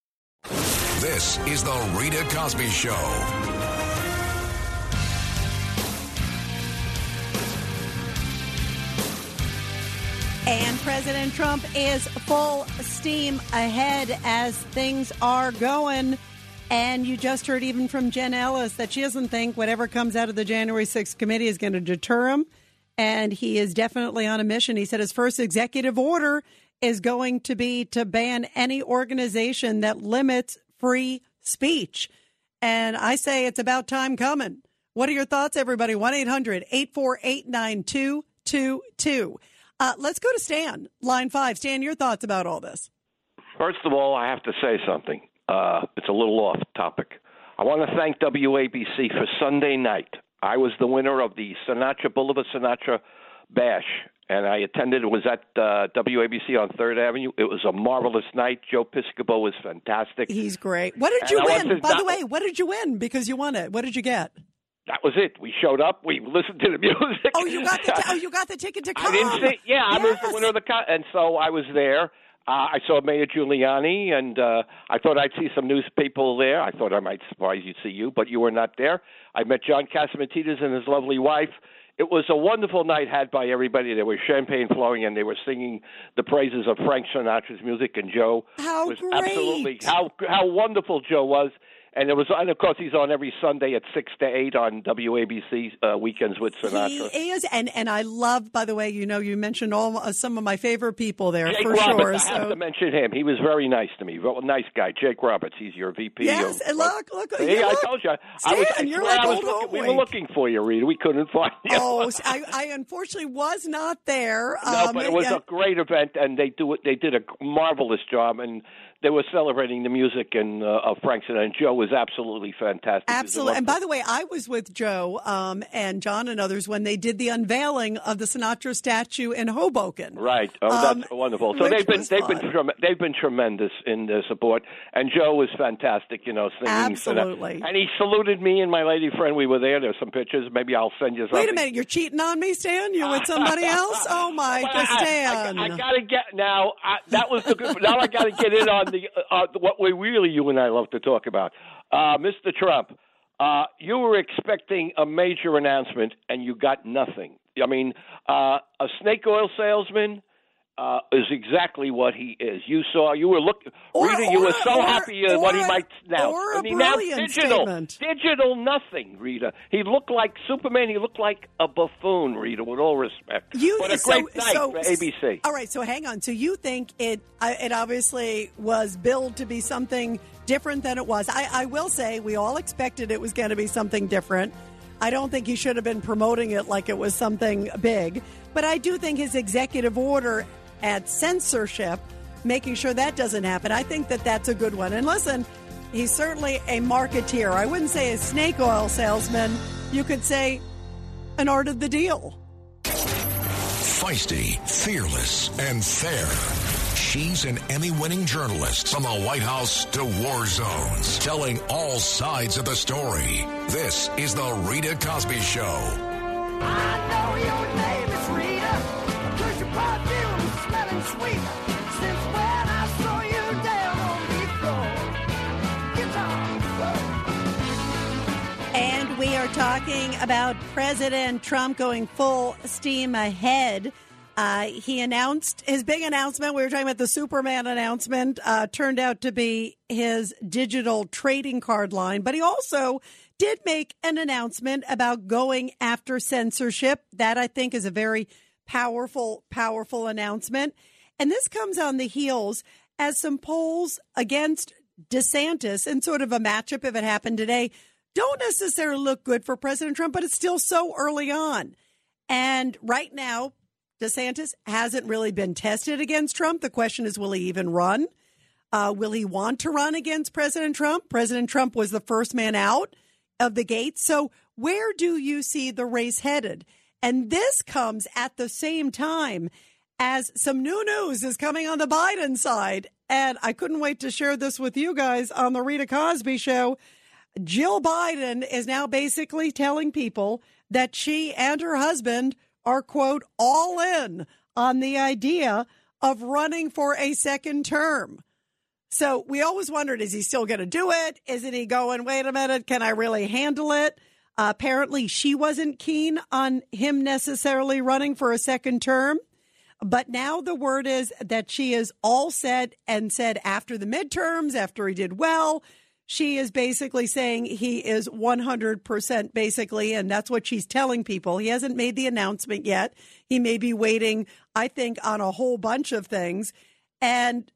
This is the Rita Cosby Show. And President Trump is full steam ahead as things are going. And you just heard even from Jen Ellis that she doesn't think whatever comes out of the January 6th committee is going to deter him. And he is definitely on a mission. He said his first executive order is going to be to ban any organization that limits free speech. And I say it's about time coming. What are your thoughts, everybody? 1 800 848 9222. Uh, let's go to Stan, line five. Stan, your thoughts about all this? First of all, I have to say something. Uh, it's a little off topic. I want to thank WABC for Sunday night. I was the winner of the Sinatra Boulevard Sinatra Bash and I attended. It was at uh, WABC on Third Avenue. It was a marvelous night. Joe Piscopo was fantastic. He's great. What did you win? By the way, what did you win? Because you won it. What did you get? That was it. We showed up. We listened to the music. Oh, you got the t- oh, you got the ticket to come. I didn't see. Yeah, yes. I was the winner of the con- and so I was there. Uh, I saw Mayor Giuliani, and uh, I thought I'd see some news people there. I thought I might surprise you, see you, but you were not there. I met John Catsimatidis and his lovely wife it was a wonderful night had by everybody. There was champagne flowing, and they were singing the praises of Frank Sinatra's music. And Joe how was great. absolutely how how wonderful Joe was and it was, and of course, he's on every Sunday at six to eight on WABC uh, weekends with Sinatra. He is, and and I love. By the way, you know, you mentioned all uh, some of my favorite people there Jake for Roberts, sure. I have to mention him. He was very nice to me. Real nice guy, Jake Roberts. He's your VP. Yes, of, and look, look. See, look, I told you. Stan, I was, I you're like I was old looking, We were looking for you, Rita. We couldn't find you. Oh, I, I unfortunately was not there. No, um, but it was yeah. a great event, and they do it. They did a marvelous job, and they were celebrating the music and uh, of Frank Sinatra. And Joe was absolutely fantastic. He was a Absolutely. And by the way, I was with Joe um, and John and others when they did the unveiling of the Sinatra statue in Hoboken. Right. Oh, Um, that's wonderful. So they've been they've fun. been trem- they've been tremendous in their support, and Joe was fantastic. You know, singing. Absolutely. And he saluted me and my lady friend. We were there. There's some pictures. Maybe I'll send you something. Wait a minute, you're cheating on me, Stan? You're with somebody else? Oh my, Well, I- Stan! I, I, gotta get now. I, that was the good. now I gotta get in on the uh, what we really you and I love to talk about, uh, Mr. Trump. Uh, you were expecting a major announcement, and you got nothing. I mean, uh, a snake oil salesman. Uh, is exactly what he is. You saw, you were looking, Or- Rita. you were so or- happy at what he might now. or he announced digital, statement. digital nothing, Rita. He looked like Superman. He looked like a buffoon, Rita. With all respect, You but a so, great night so, for ABC. All right, so hang on. So you think it it obviously was billed to be something different than it was. I, I will say we all expected it was going to be something different. I don't think he should have been promoting it like it was something big, but I do think his executive order at censorship, making sure that doesn't happen. I think that that's a good one. And listen, he's certainly a marketeer. I wouldn't say a snake oil salesman. You could say an art of the deal. Feisty, fearless, and fair. She's an Emmy winning journalist from the White House to war zones, telling all sides of the story. This is The Rita Cosby Show. And we are talking about President Trump going full steam ahead. Uh, he announced his big announcement. We were talking about the Superman announcement, uh, turned out to be his digital trading card line, but he also did make an announcement about going after censorship. That I think is a very powerful, powerful announcement. And this comes on the heels as some polls against DeSantis and sort of a matchup if it happened today don't necessarily look good for President Trump, but it's still so early on. And right now, DeSantis hasn't really been tested against Trump. The question is, will he even run? Uh, will he want to run against President Trump? President Trump was the first man out of the gate. So, where do you see the race headed? And this comes at the same time as some new news is coming on the Biden side. And I couldn't wait to share this with you guys on the Rita Cosby show. Jill Biden is now basically telling people that she and her husband are, quote, all in on the idea of running for a second term. So we always wondered, is he still going to do it? Isn't he going, wait a minute, can I really handle it? Uh, apparently, she wasn't keen on him necessarily running for a second term. But now the word is that she is all set and said after the midterms, after he did well, she is basically saying he is 100% basically, and that's what she's telling people. He hasn't made the announcement yet. He may be waiting, I think, on a whole bunch of things. And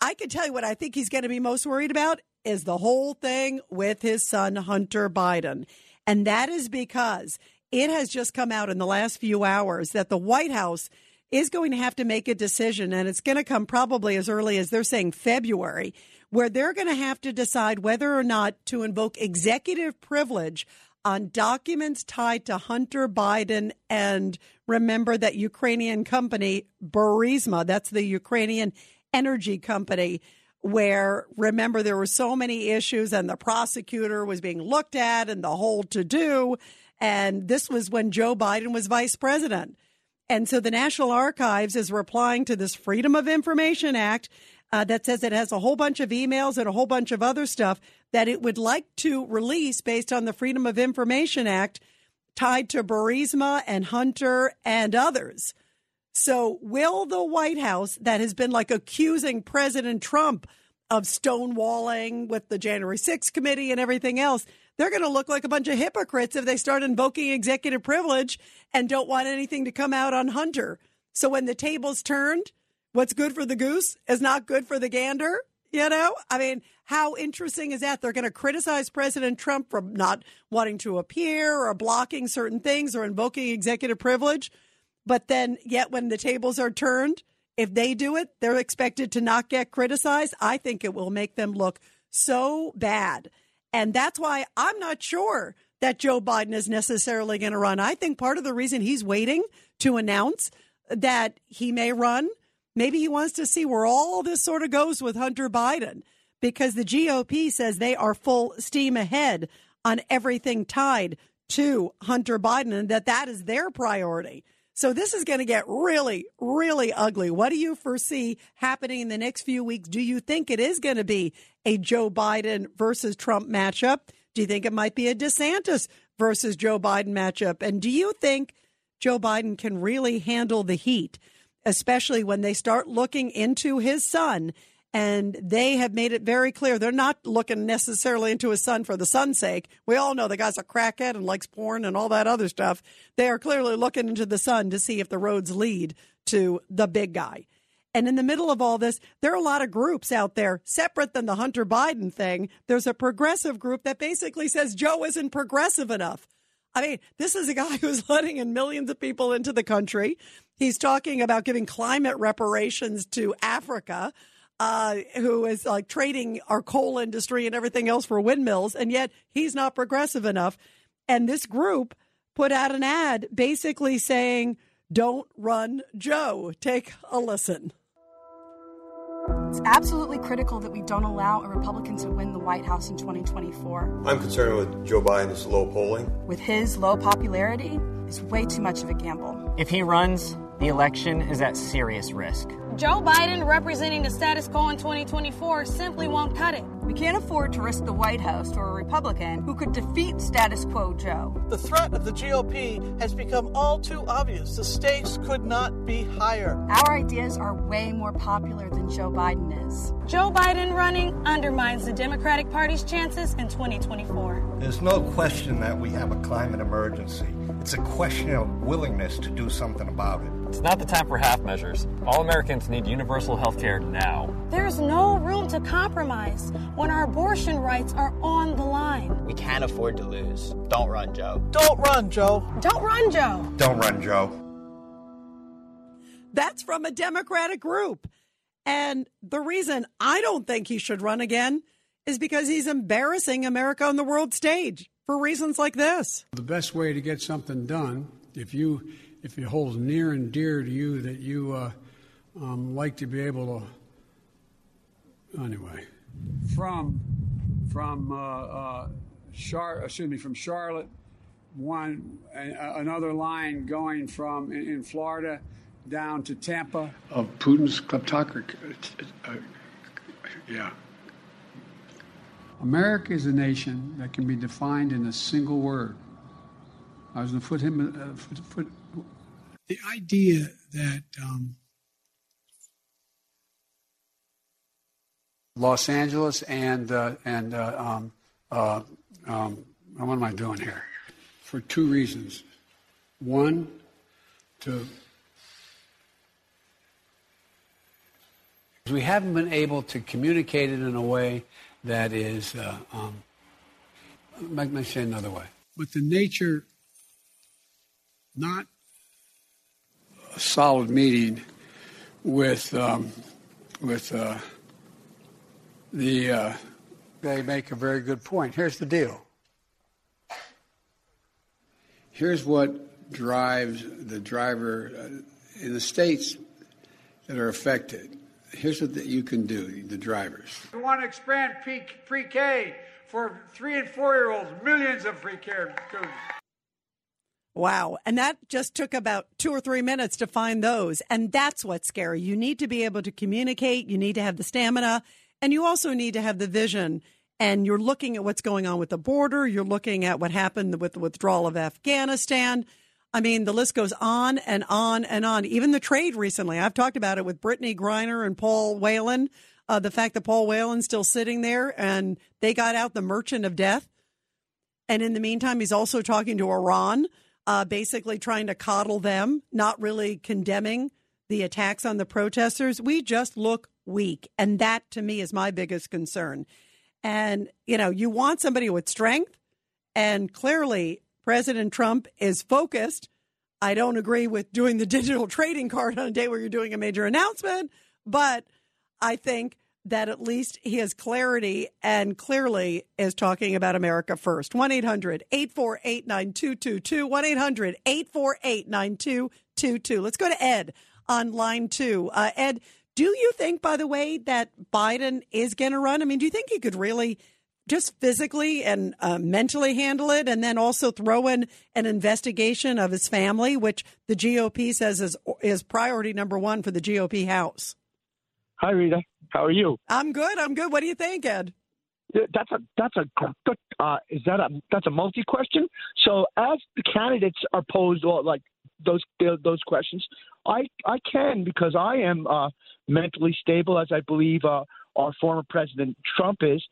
I can tell you what I think he's going to be most worried about is the whole thing with his son, Hunter Biden. And that is because it has just come out in the last few hours that the White House is going to have to make a decision, and it's going to come probably as early as they're saying February, where they're going to have to decide whether or not to invoke executive privilege on documents tied to Hunter Biden and remember that Ukrainian company Burisma, that's the Ukrainian energy company where remember there were so many issues and the prosecutor was being looked at and the whole to do and this was when Joe Biden was vice president. And so the National Archives is replying to this Freedom of Information Act uh, that says it has a whole bunch of emails and a whole bunch of other stuff that it would like to release based on the Freedom of Information Act tied to Burisma and Hunter and others. So, will the White House, that has been like accusing President Trump of stonewalling with the January 6th committee and everything else, they're going to look like a bunch of hypocrites if they start invoking executive privilege and don't want anything to come out on Hunter. So, when the tables turned, what's good for the goose is not good for the gander. You know, I mean, how interesting is that? They're going to criticize President Trump for not wanting to appear or blocking certain things or invoking executive privilege. But then, yet, when the tables are turned, if they do it, they're expected to not get criticized. I think it will make them look so bad. And that's why I'm not sure that Joe Biden is necessarily going to run. I think part of the reason he's waiting to announce that he may run, maybe he wants to see where all this sort of goes with Hunter Biden because the GOP says they are full steam ahead on everything tied to Hunter Biden and that that is their priority. So this is going to get really, really ugly. What do you foresee happening in the next few weeks? Do you think it is going to be a Joe Biden versus Trump matchup? Do you think it might be a DeSantis versus Joe Biden matchup? And do you think Joe Biden can really handle the heat, especially when they start looking into his son? And they have made it very clear they're not looking necessarily into his son for the son's sake. We all know the guy's a crackhead and likes porn and all that other stuff. They are clearly looking into the son to see if the roads lead to the big guy. And in the middle of all this, there are a lot of groups out there separate than the Hunter Biden thing. There's a progressive group that basically says Joe isn't progressive enough. I mean, this is a guy who's letting in millions of people into the country. He's talking about giving climate reparations to Africa uh, who is like trading our coal industry and everything else for windmills, and yet he's not progressive enough. And this group put out an ad basically saying, Don't run Joe. Take a listen. It's absolutely critical that we don't allow a Republican to win the White House in 2024. I'm concerned with Joe Biden's low polling. With his low popularity, it's way too much of a gamble. If he runs, the election is at serious risk. Joe Biden representing the status quo in 2024 simply won't cut it. We can't afford to risk the White House to a Republican who could defeat status quo Joe. The threat of the GOP has become all too obvious. The stakes could not be higher. Our ideas are way more popular than Joe Biden is. Joe Biden running undermines the Democratic Party's chances in 2024. There's no question that we have a climate emergency. It's a question of willingness to do something about it. It's not the time for half measures. All Americans need universal health care now. There's no room to compromise when our abortion rights are on the line. We can't afford to lose. Don't run, Joe. Don't run, Joe. Don't run, Joe. Don't run, Joe. That's from a Democratic group. And the reason I don't think he should run again is because he's embarrassing America on the world stage for reasons like this. The best way to get something done, if you if it holds near and dear to you that you uh, um, like to be able to, anyway, from from uh, uh, Char- excuse me from Charlotte, one another line going from in, in, Florida down to Tampa of Putin's kleptocracy. Uh, yeah. America is a nation that can be defined in a single word. I was going to put him, uh, put, the idea that um, Los Angeles and uh, and uh, um, uh, um, what am I doing here? For two reasons. One, to we haven't been able to communicate it in a way that is. Uh, um, let me say another way. But the nature, not a solid meeting with um, with uh, the. Uh, they make a very good point. Here's the deal. Here's what drives the driver uh, in the states that are affected. Here's what that you can do, the drivers. We want to expand pre K for three and four year olds, millions of pre K students. Wow. And that just took about two or three minutes to find those. And that's what's scary. You need to be able to communicate, you need to have the stamina, and you also need to have the vision. And you're looking at what's going on with the border, you're looking at what happened with the withdrawal of Afghanistan. I mean, the list goes on and on and on. Even the trade recently, I've talked about it with Brittney Griner and Paul Whelan. Uh, the fact that Paul Whelan's still sitting there and they got out the merchant of death. And in the meantime, he's also talking to Iran uh, basically trying to coddle them, not really condemning the attacks on the protesters. We just look weak. And that to me is my biggest concern. And, you know, you want somebody with strength. And clearly, President Trump is focused. I don't agree with doing the digital trading card on a day where you're doing a major announcement, but I think that at least he has clarity and clearly is talking about America first. 1 800 848 9222. 1 800 848 9222. Let's go to Ed on line two. Uh, Ed, do you think, by the way, that Biden is going to run? I mean, do you think he could really just physically and uh, mentally handle it and then also throw in an investigation of his family, which the GOP says is, is priority number one for the GOP House? Hi, Rita. How are you? I'm good. I'm good. What do you think, Ed? That's a that's a good. Uh, is that a that's a multi question? So as the candidates are posed, or like those those questions, I I can because I am uh, mentally stable, as I believe uh, our former president Trump is,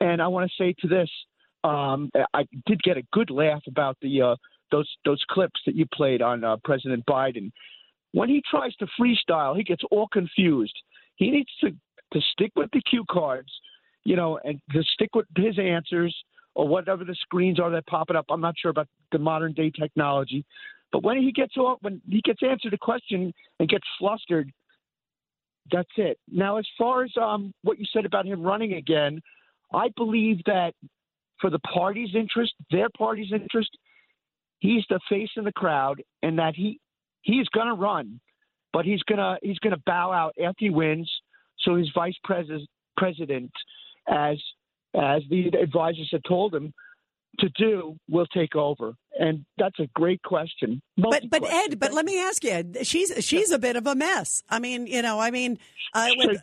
and I want to say to this, um, I did get a good laugh about the uh, those those clips that you played on uh, President Biden. When he tries to freestyle, he gets all confused. He needs to to stick with the cue cards, you know, and to stick with his answers or whatever the screens are that pop it up. I'm not sure about the modern day technology, but when he gets off, when he gets answered a question and gets flustered, that's it. Now, as far as um, what you said about him running again, I believe that for the party's interest, their party's interest, he's the face in the crowd, and that he he's going to run, but he's gonna he's gonna bow out after he wins So his vice pres- president, as as the advisors have told him to do, will take over. And that's a great question. But but Ed, but let me ask you, she's she's a bit of a mess. I mean, you know, I mean, uh, with,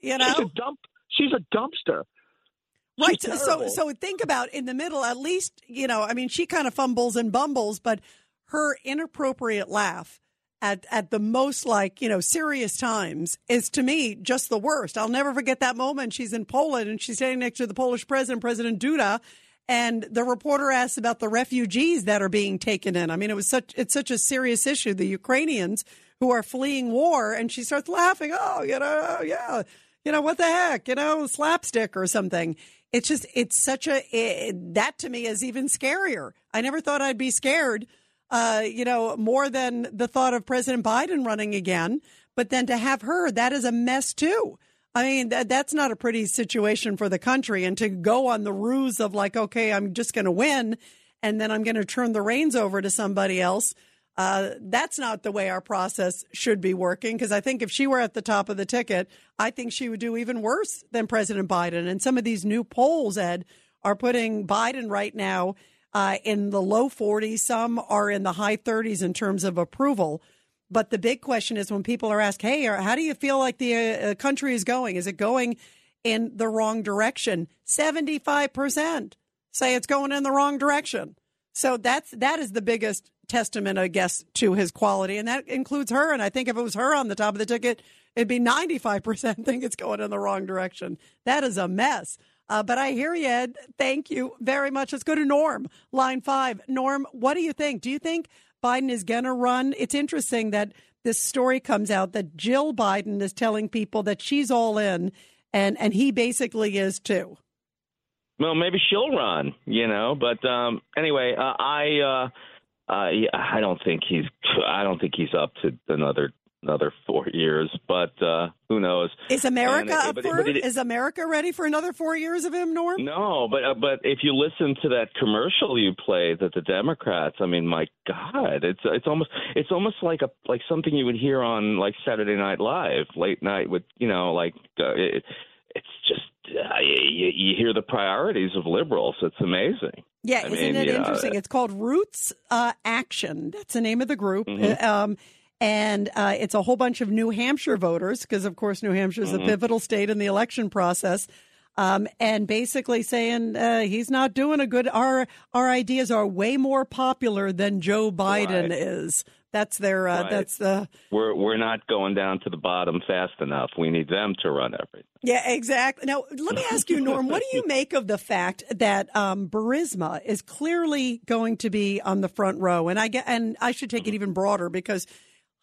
you know, she's a dump. She's a dumpster. Right. She's So so think about in the middle, at least, you know, I mean, she kind of fumbles and bumbles, but her inappropriate laugh at at the most like, you know, serious times is to me just the worst. I'll never forget that moment. She's in Poland and she's standing next to the Polish president, President Duda, and the reporter asks about the refugees that are being taken in. I mean, it was such it's such a serious issue, the Ukrainians who are fleeing war, and she starts laughing. Oh, you know, yeah, you know what the heck, you know, slapstick or something. It's just it's such a it, that to me is even scarier. I never thought I'd be scared, uh, you know, more than the thought of President Biden running again. But then to have her, that is a mess too. I mean, that, that's not a pretty situation for the country. And to go on the ruse of like, okay, I'm just going to win and then I'm going to turn the reins over to somebody else. Uh, that's not the way our process should be working. Because I think if she were at the top of the ticket, I think she would do even worse than President Biden. And some of these new polls, Ed, are putting Biden right now uh, in the low 40s. Some are in the high 30s in terms of approval. But the big question is when people are asked, hey, how do you feel like the uh, country is going? Is it going in the wrong direction? 75% say it's going in the wrong direction. So that's that is the biggest testament, I guess, to his quality, and that includes her. And I think if it was her on the top of the ticket, it'd be ninety five percent think it's going in the wrong direction. That is a mess. Uh, but I hear you, Ed. Thank you very much. Let's go to Norm, line five. Norm, what do you think? Do you think Biden is going to run? It's interesting that this story comes out that Jill Biden is telling people that she's all in, and and he basically is too. Well, maybe she'll run, you know. But um, anyway, uh, I uh, uh, I don't think he's I don't think he's up to another another four years. But uh, who knows? Is America And, up for it? it- Is America ready for another four years of him, Norm? No, but uh, but if you listen to that commercial you play that the Democrats, I mean, my God, it's it's almost it's almost like a like something you would hear on like Saturday Night Live late night with you know like uh, it, it's just uh, you, you hear the priorities of liberals. It's amazing. Yeah, I isn't mean, it know, interesting? It's called Roots uh, Action. That's the name of the group. Mhm. Uh, Um, and uh, it's a whole bunch of New Hampshire voters, because of course New Hampshire is Mhm. a pivotal state in the election process. Um, and basically saying uh, he's not doing a good. Our our ideas are way more popular than Joe Biden Right. is. That's their. Uh, Right. That's the. We're we're not going down to the bottom fast enough. We need them to run everything. Yeah, exactly. Now, let me ask you, Norm, what do you make of the fact that um, Burisma is clearly going to be on the front row? And I get, and I should take it even broader because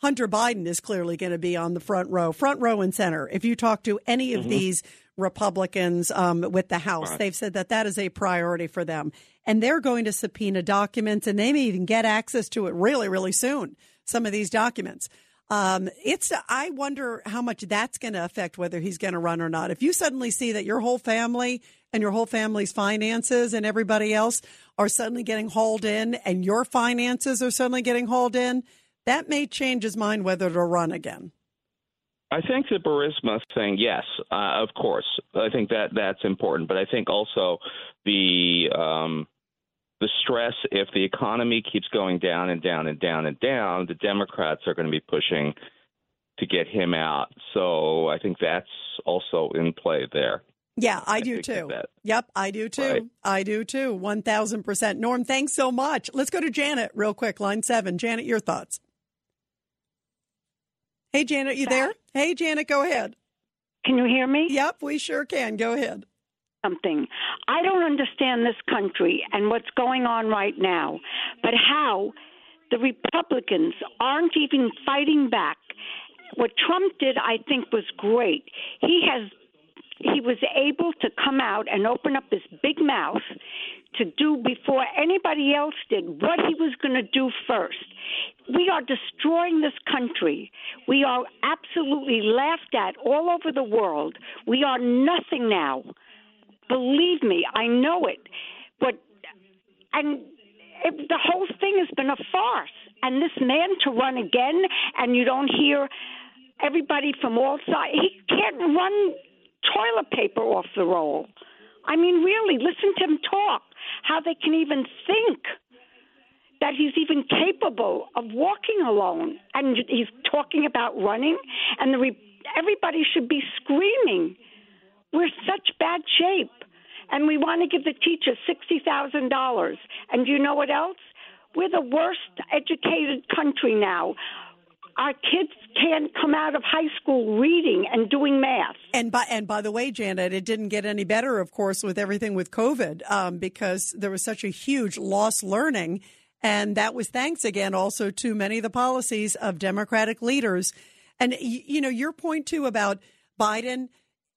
Hunter Biden is clearly going to be on the front row, front row and center. If you talk to any of Mhm. these Republicans um, with the House, Right. they've said that that is a priority for them, and they're going to subpoena documents, and they may even get access to it really, really soon. Some of these documents. Um, it's I wonder how much that's going to affect whether he's going to run or not. If you suddenly see that your whole family and your whole family's finances and everybody else are suddenly getting hauled in, and your finances are suddenly getting hauled in, that may change his mind whether to run again. I think the Burisma thing, yes, uh, of course. I think that that's important, but I think also the um, the stress if the economy keeps going down and down and down and down, the Democrats are going to be pushing to get him out. So I think that's also in play there. Yeah, I, do too. Yep, I do too. Right. I do too. One thousand percent. Norm, thanks so much. Let's go to Janet real quick. Line seven. Janet, your thoughts. Hey, Janet, you there? Hey, Janet, go ahead. Can you hear me? Yep, we sure can. Go ahead. Something. I don't understand this country and what's going on right now, but how the Republicans aren't even fighting back. What Trump did, I think, was great. He has he was able to come out and open up his big mouth to do before anybody else did what he was going to do first. We are destroying this country. We are absolutely laughed at all over the world. We are nothing now. Believe me, I know it. But and it, the whole thing has been a farce. And this man to run again, and you don't hear everybody from all sides. He can't run toilet paper off the roll. I mean, really, listen to him talk. How they can even think that he's even capable of walking alone, and he's talking about running, and the re- everybody should be screaming. We're such bad shape, and we want to give the teachers sixty thousand dollars. And do you know what else? We're the worst educated country now our kids can't come out of high school reading and doing math. And by and by the way, Janet, it didn't get any better, of course, with everything with COVID, um, because there was such a huge lost learning, and that was thanks again also to many of the policies of Democratic leaders. And you know your point too about Biden.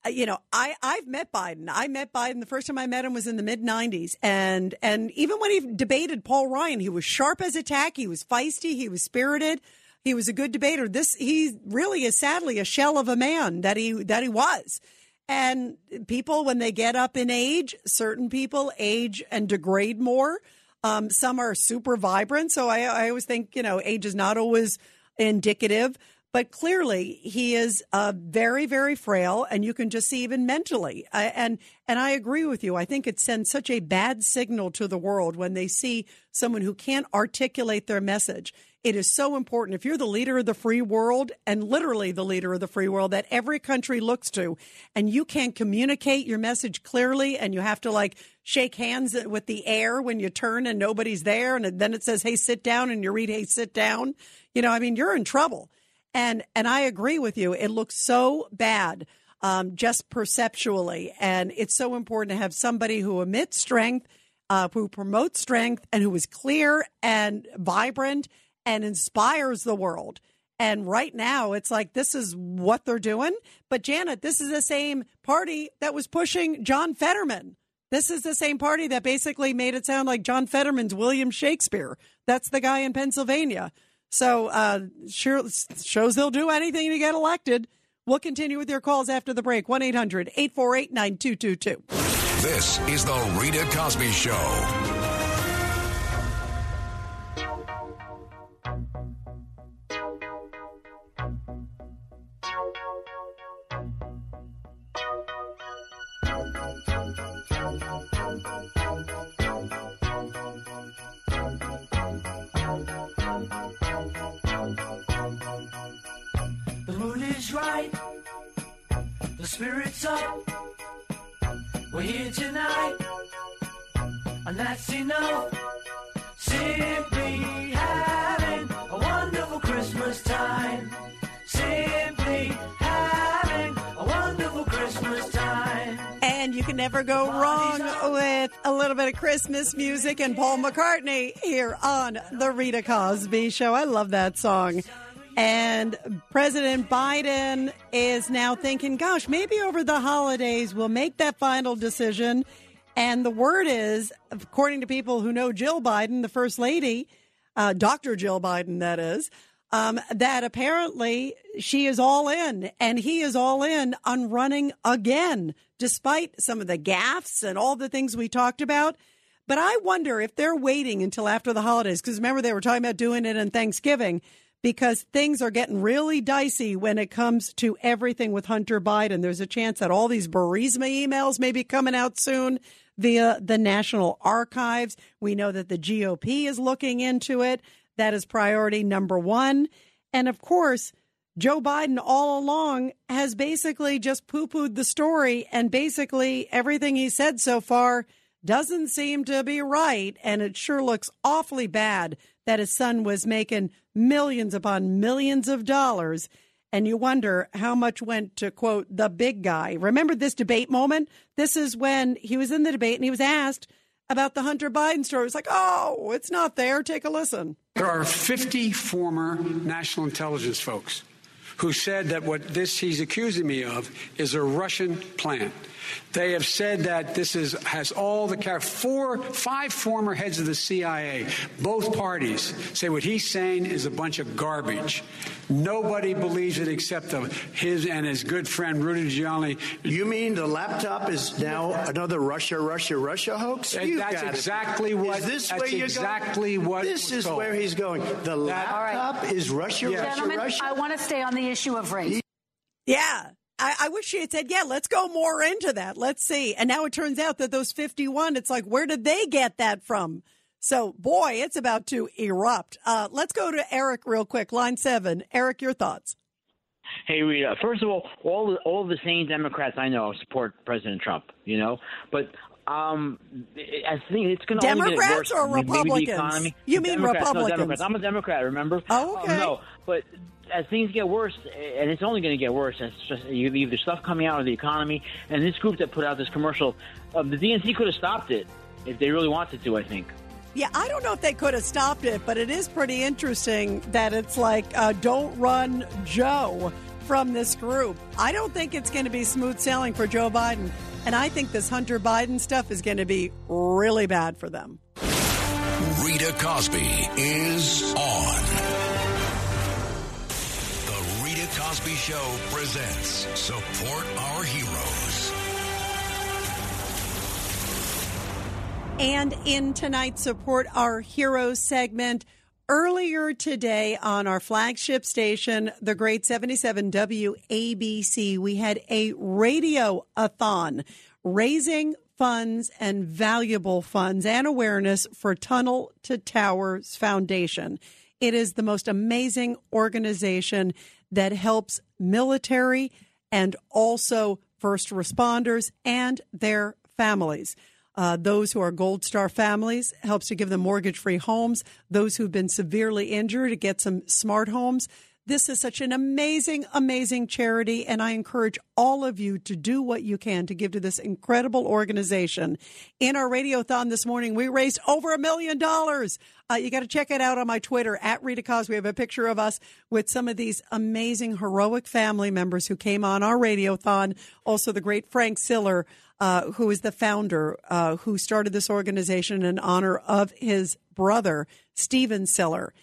uh, You know, I I've met Biden. I met Biden the first time I met him was in the mid '90s, and and even when he debated Paul Ryan, he was sharp as a tack. He was feisty. He was spirited. He was a good debater. This he really is sadly a shell of a man that he that he was. And people, when they get up in age, certain people age and degrade more. Um, some are super vibrant. So I, I always think, you know, age is not always indicative. But clearly, he is uh, very, very frail, and you can just see even mentally. I, and and I agree with you. I think it sends such a bad signal to the world when they see someone who can't articulate their message. It is so important. If you're the leader of the free world, and literally the leader of the free world that every country looks to, and you can't communicate your message clearly, and you have to like shake hands with the air when you turn and nobody's there, and then it says, "Hey, sit down," and you read, "Hey, sit down." You know, I mean, you're in trouble. And and I agree with you. It looks so bad, um, just perceptually, and it's so important to have somebody who emits strength, uh, who promotes strength, and who is clear and vibrant and inspires the world. And right now, it's like this is what they're doing. But Janet, this is the same party that was pushing John Fetterman. This is the same party that basically made it sound like John Fetterman's William Shakespeare. That's the guy in Pennsylvania. So uh, sure shows they'll do anything to get elected. We'll continue with your calls after the break. 1 800 848 9222. This is the Rita Cosby Show. Spirit's up. We're here tonight. And that's enough. Simply having a wonderful Christmas time. Simply having a wonderful Christmas time. And you can never go wrong with a little bit of Christmas music and Paul McCartney here on The Rita Cosby Show. I love that song. And President Biden is now thinking, gosh, maybe over the holidays we'll make that final decision. And the word is, according to people who know Jill Biden, the first lady, uh, Dr. Jill Biden, that is, um, that apparently she is all in and he is all in on running again, despite some of the gaffes and all the things we talked about. But I wonder if they're waiting until after the holidays, because remember they were talking about doing it in Thanksgiving, because things are getting really dicey when it comes to everything with Hunter Biden. There's a chance that all these Burisma emails may be coming out soon via the National Archives. We know that the GOP is looking into it. That is priority number one. And of course, Joe Biden all along has basically just poo pooed the story, and basically everything he said so far doesn't seem to be right. And it sure looks awfully bad that his son was making millions upon millions of dollars. And you wonder how much went to quote the big guy. Remember this debate moment? This is when he was in the debate and he was asked about the Hunter Biden story. It's like, oh, it's not there. Take a listen. There are 50 former national intelligence folks who said that what this he's accusing me of is a Russian plan. They have said that this is has all the char- four, five former heads of the CIA, both parties say what he's saying is a bunch of garbage. Nobody believes it except the, his and his good friend Rudy Giuliani. You mean the laptop is now another Russia, Russia, Russia hoax? And You've that's be- exactly what- Is this that's where you're exactly going? what This is told. where he's going. The laptop is Russia, Russia, Gentlemen, Russia. I want to stay on the the issue of race. Yeah. I, I wish she had said, yeah, let's go more into that. Let's see. And now it turns out that those 51, it's like, where did they get that from? So, boy, it's about to erupt. Uh, let's go to Eric real quick. Line seven. Eric, your thoughts. Hey Rita, first of all, all the, all the sane Democrats I know support President Trump. You know, but um, I think it's going to only get Democrats or Republicans? economy. You mean Democrats, Republicans? No, Democrats. I'm a Democrat. Remember? Oh, okay. Um, no, but as things get worse, and it's only going to get worse, it's just you have either stuff coming out of the economy, and this group that put out this commercial, um, the DNC could have stopped it if they really wanted to. I think. Yeah, I don't know if they could have stopped it, but it is pretty interesting that it's like, uh, don't run Joe from this group. I don't think it's going to be smooth sailing for Joe Biden. And I think this Hunter Biden stuff is going to be really bad for them. Rita Cosby is on. Cosby Show presents Support Our Heroes. And in tonight's Support Our Heroes segment, earlier today on our flagship station, the great 77 WABC, we had a radio-a-thon raising funds and valuable funds and awareness for Tunnel to Towers Foundation. It is the most amazing organization that helps military and also first responders and their families. Uh, those who are Gold Star families helps to give them mortgage free homes. Those who've been severely injured to get some smart homes. This is such an amazing, amazing charity, and I encourage all of you to do what you can to give to this incredible organization. In our radiothon this morning, we raised over a million dollars. Uh, you got to check it out on my Twitter at Rita Cos. We have a picture of us with some of these amazing, heroic family members who came on our radiothon. Also, the great Frank Siller, uh, who is the founder, uh, who started this organization in honor of his brother, Stephen Siller.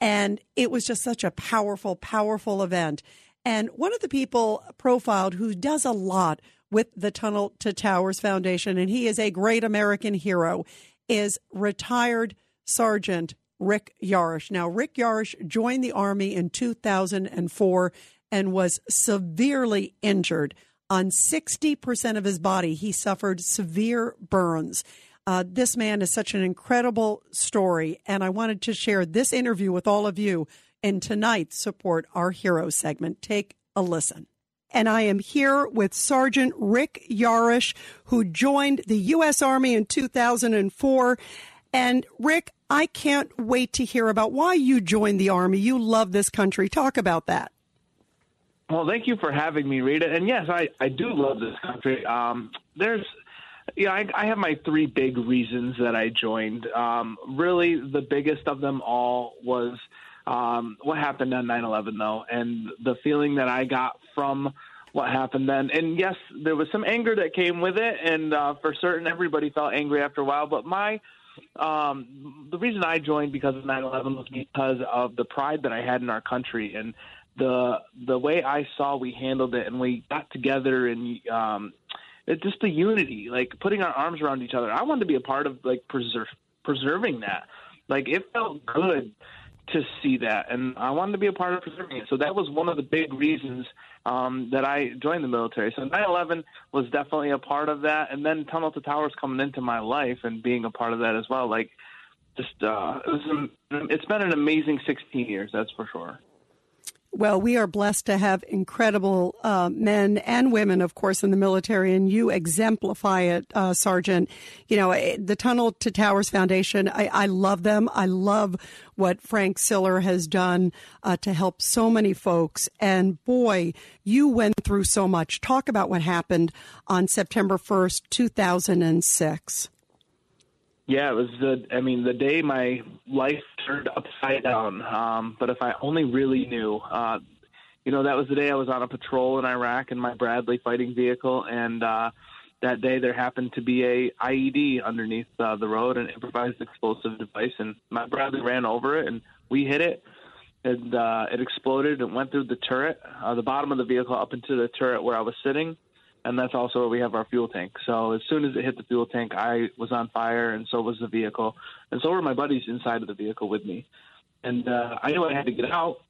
And it was just such a powerful, powerful event. And one of the people profiled who does a lot with the Tunnel to Towers Foundation, and he is a great American hero, is retired Sergeant Rick Yarosh. Now, Rick Yarosh joined the Army in 2004 and was severely injured. On 60% of his body, he suffered severe burns. Uh, this man is such an incredible story, and I wanted to share this interview with all of you in tonight's Support Our Hero segment. Take a listen. And I am here with Sergeant Rick Yarosh, who joined the U.S. Army in 2004. And Rick, I can't wait to hear about why you joined the Army. You love this country. Talk about that. Well, thank you for having me, Rita. And yes, I, I do love this country. Um, there's, yeah, I, I have my three big reasons that I joined. Um, really, the biggest of them all was um, what happened on 9 11, though, and the feeling that I got from what happened then. And yes, there was some anger that came with it, and uh, for certain, everybody felt angry after a while. But my um, the reason I joined because of 9/11 was because of the pride that I had in our country and the the way I saw we handled it, and we got together and um, it, just the unity, like putting our arms around each other. I wanted to be a part of like preserve, preserving that. Like it felt good to see that, and I wanted to be a part of preserving it. So that was one of the big reasons um, that I joined the military. So 9/11 was definitely a part of that, and then Tunnel to Towers coming into my life and being a part of that as well. Like, just uh, it was, it's been an amazing 16 years, that's for sure. Well, we are blessed to have incredible uh, men and women, of course, in the military, and you exemplify it, uh, Sergeant. You know, eh, the Tunnel to Towers Foundation, I, I love them. I love what Frank Siller has done uh, to help so many folks. And boy, you went through so much. Talk about what happened on September 1st, 2006. Yeah, it was the. I mean, the day my life turned upside down. Um, but if I only really knew, uh, you know, that was the day I was on a patrol in Iraq in my Bradley fighting vehicle, and uh, that day there happened to be a IED underneath uh, the road, an improvised explosive device, and my Bradley ran over it, and we hit it. And uh, it exploded and went through the turret, uh, the bottom of the vehicle, up into the turret where I was sitting and that's also where we have our fuel tank. So as soon as it hit the fuel tank, I was on fire, and so was the vehicle, and so were my buddies inside of the vehicle with me. And uh, I knew I had to get out,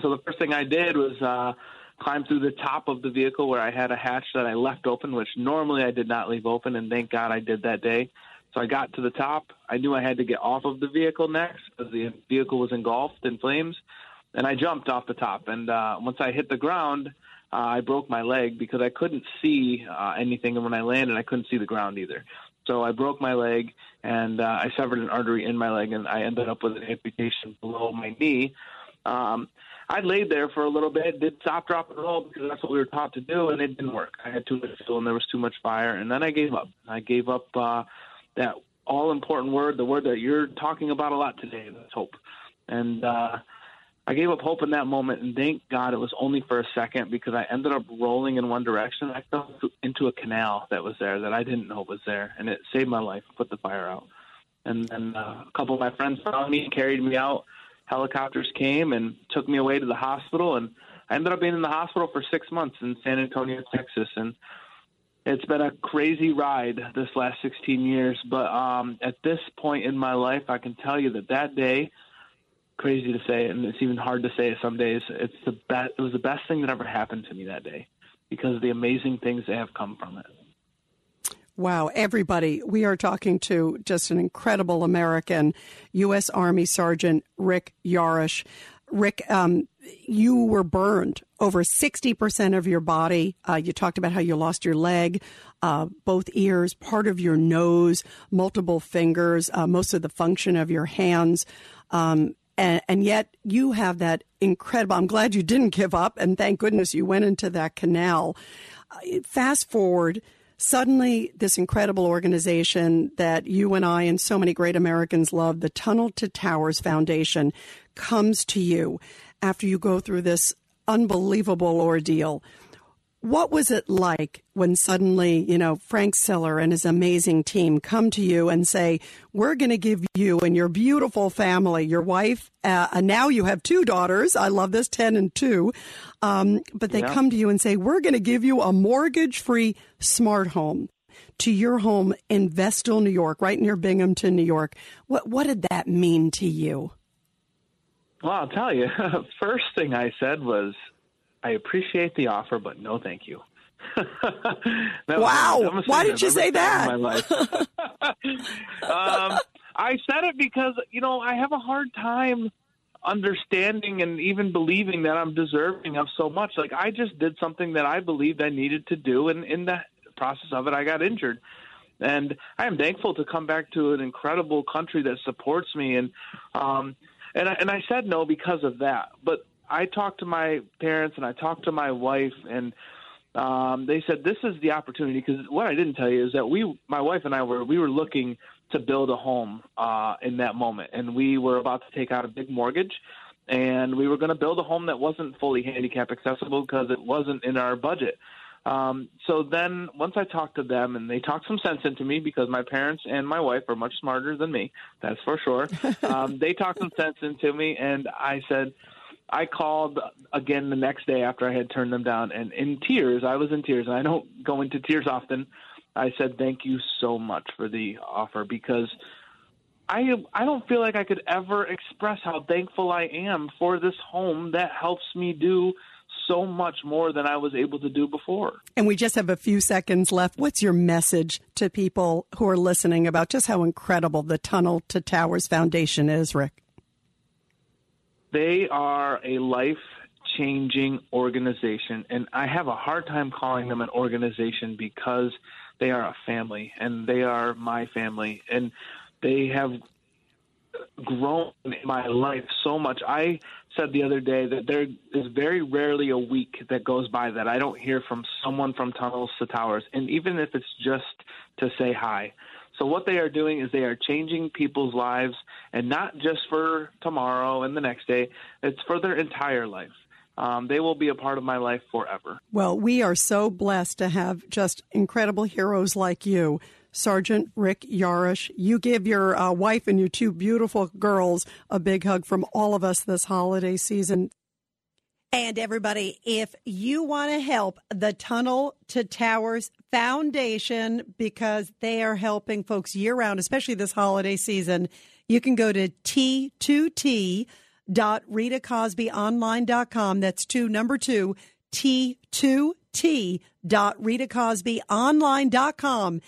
So the first thing I did was uh, climb through the top of the vehicle where I had a hatch that I left open, which normally I did not leave open, and thank God I did that day. So I got to the top. I knew I had to get off of the vehicle next because the vehicle was engulfed in flames, and I jumped off the top. And uh, once I hit the ground, uh, I broke my leg because I couldn't see uh, anything, and when I landed, I couldn't see the ground either. So I broke my leg, and uh, I severed an artery in my leg, and I ended up with an amputation below my knee. Um, I laid there for a little bit, did stop, drop, and roll because that's what we were taught to do, and it didn't work. I had too much fuel, and there was too much fire, and then I gave up. I gave up uh, that all important word, the word that you're talking about a lot today. That's hope. And uh, I gave up hope in that moment, and thank God it was only for a second because I ended up rolling in one direction. I fell into a canal that was there that I didn't know was there, and it saved my life, put the fire out. And then uh, a couple of my friends found me, carried me out. Helicopters came and took me away to the hospital, and I ended up being in the hospital for six months in San Antonio, Texas. And it's been a crazy ride this last 16 years. But um, at this point in my life, I can tell you that that day, crazy to say, and it's even hard to say some days. It's the best. It was the best thing that ever happened to me that day because of the amazing things that have come from it. Wow, everybody. We are talking to just an incredible American, U.S. Army Sergeant Rick Yarosh. Rick, um, you were burned over 60% of your body. Uh, you talked about how you lost your leg, uh, both ears, part of your nose, multiple fingers, uh, most of the function of your hands. Um, and, and, yet you have that incredible. I'm glad you didn't give up, and thank goodness you went into that canal. Uh, fast forward suddenly this incredible organization that you and I and so many great Americans love, the Tunnel to Towers Foundation, comes to you after you go through this unbelievable ordeal. What was it like when suddenly, you know, Frank Siller and his amazing team come to you and say, We're going to give you and your beautiful family, your wife, uh, and now you have two daughters. I love this, 10 and 2. Um, but they yeah. come to you and say, We're going to give you a mortgage free smart home to your home in Vestal, New York, right near Binghamton, New York. What, what did that mean to you? Well, I'll tell you. First thing I said was, I appreciate the offer, but no, thank you. wow! Why did you say that? um, I said it because you know I have a hard time understanding and even believing that I'm deserving of so much. Like I just did something that I believed I needed to do, and in the process of it, I got injured. And I am thankful to come back to an incredible country that supports me. And um, and I, and I said no because of that. But I talked to my parents and I talked to my wife, and um, they said this is the opportunity. Because what I didn't tell you is that we, my wife and I, were we were looking to build a home uh, in that moment, and we were about to take out a big mortgage. And we were going to build a home that wasn't fully handicap accessible because it wasn't in our budget. Um, so then once I talked to them and they talked some sense into me because my parents and my wife are much smarter than me, that's for sure. um, they talked some sense into me and I said, I called again the next day after I had turned them down, and in tears, I was in tears, and I don't go into tears often. I said, "Thank you so much for the offer," because I I don't feel like I could ever express how thankful I am for this home that helps me do so much more than I was able to do before. And we just have a few seconds left. What's your message to people who are listening about just how incredible the Tunnel to Towers Foundation is, Rick? They are a life changing organization, and I have a hard time calling them an organization because they are a family, and they are my family, and they have grown in my life so much. I said the other day that there is very rarely a week that goes by that I don't hear from someone from Tunnels to Towers, and even if it's just to say hi. So what they are doing is they are changing people's lives, and not just for tomorrow and the next day. It's for their entire life. Um, they will be a part of my life forever. Well, we are so blessed to have just incredible heroes like you. Sergeant Rick Yarosh, you give your uh, wife and your two beautiful girls a big hug from all of us this holiday season. And everybody, if you want to help the Tunnel to Towers Foundation, because they are helping folks year round, especially this holiday season, you can go to T2T T2T.RitaCosbyOnline.com. That's two, number two, T2T dot RitaCosbyOnline.com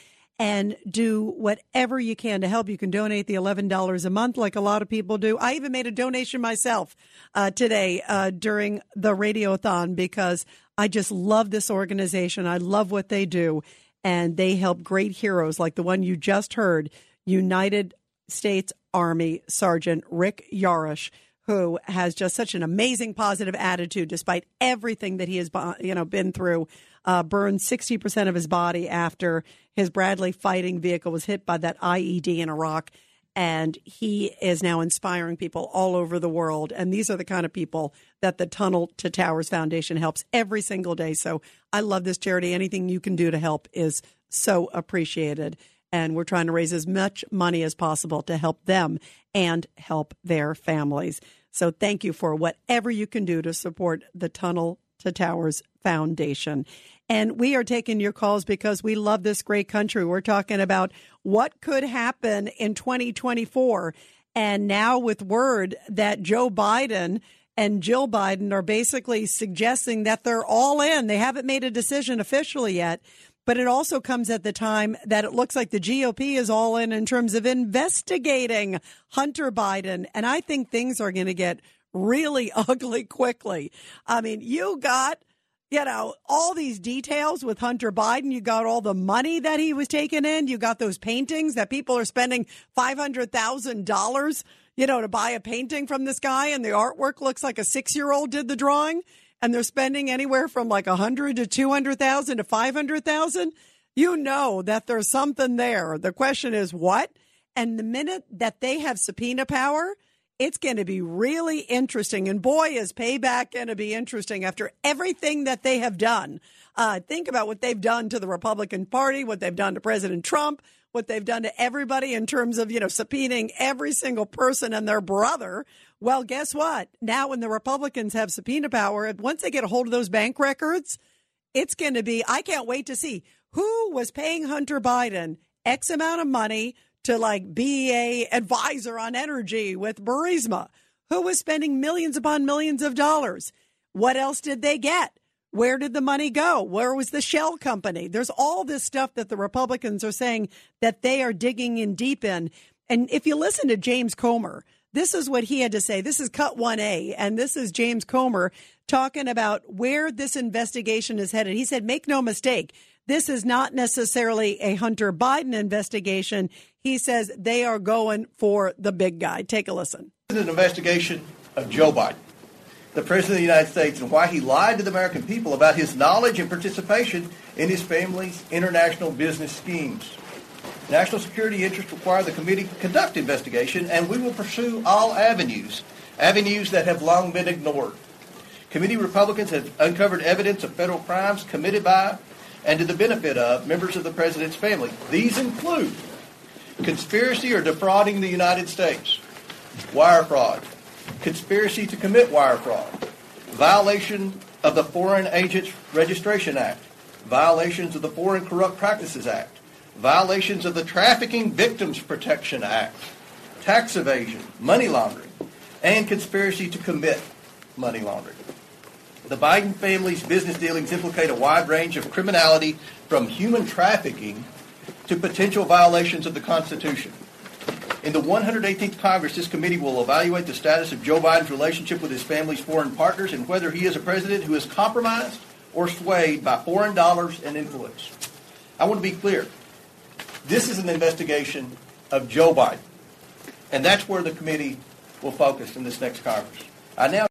and do whatever you can to help. You can donate the $11 a month like a lot of people do. I even made a donation myself uh, today uh, during the radiothon because I just love this organization. I love what they do. And they help great heroes like the one you just heard, United States Army Sergeant Rick Yarosh who has just such an amazing positive attitude despite everything that he has you know been through uh, burned 60% of his body after his Bradley fighting vehicle was hit by that IED in Iraq. And he is now inspiring people all over the world. And these are the kind of people that the Tunnel to Towers Foundation helps every single day. So I love this charity. Anything you can do to help is so appreciated. And we're trying to raise as much money as possible to help them and help their families. So thank you for whatever you can do to support the Tunnel to Towers Foundation. And we are taking your calls because we love this great country. We're talking about what could happen in 2024. And now, with word that Joe Biden and Jill Biden are basically suggesting that they're all in, they haven't made a decision officially yet, but it also comes at the time that it looks like the GOP is all in in terms of investigating Hunter Biden. And I think things are going to get really ugly quickly. I mean, you got, you know, all these details with Hunter Biden. You got all the money that he was taking in. You got those paintings that people are spending $500,000, you know, to buy a painting from this guy. And the artwork looks like a six year old did the drawing and they're spending anywhere from like a hundred to two hundred thousand to five hundred thousand, you know that there's something there. The question is what? And the minute that they have subpoena power, it's going to be really interesting. And boy, is payback going to be interesting after everything that they have done. Uh, think about what they've done to the Republican Party, what they've done to President Trump, what they've done to everybody in terms of, you know, subpoenaing every single person and their brother. Well, guess what? Now, when the Republicans have subpoena power, once they get a hold of those bank records, it's going to be, I can't wait to see who was paying Hunter Biden X amount of money to like be a advisor on energy with Burisma, who was spending millions upon millions of dollars. What else did they get? Where did the money go? Where was the shell company? There's all this stuff that the Republicans are saying that they are digging in deep in. And if you listen to James Comer, this is what he had to say. This is cut 1A, and this is James Comer talking about where this investigation is headed. He said, make no mistake, this is not necessarily a Hunter Biden investigation. He says they are going for the big guy. Take a listen. This is an investigation of Joe Biden the President of the United States and why he lied to the American people about his knowledge and participation in his family's international business schemes. National security interests require the committee conduct investigation, and we will pursue all avenues, avenues that have long been ignored. Committee Republicans have uncovered evidence of federal crimes committed by and to the benefit of members of the President's family. These include conspiracy or defrauding the United States, wire fraud, conspiracy to commit wire fraud, violation of the Foreign Agents Registration Act, violations of the Foreign Corrupt Practices Act, violations of the Trafficking Victims Protection Act, tax evasion, money laundering, and conspiracy to commit money laundering. The Biden family's business dealings implicate a wide range of criminality from human trafficking to potential violations of the Constitution. In the 118th Congress, this committee will evaluate the status of Joe Biden's relationship with his family's foreign partners and whether he is a president who is compromised or swayed by foreign dollars and influence. I want to be clear. This is an investigation of Joe Biden. And that's where the committee will focus in this next Congress. I now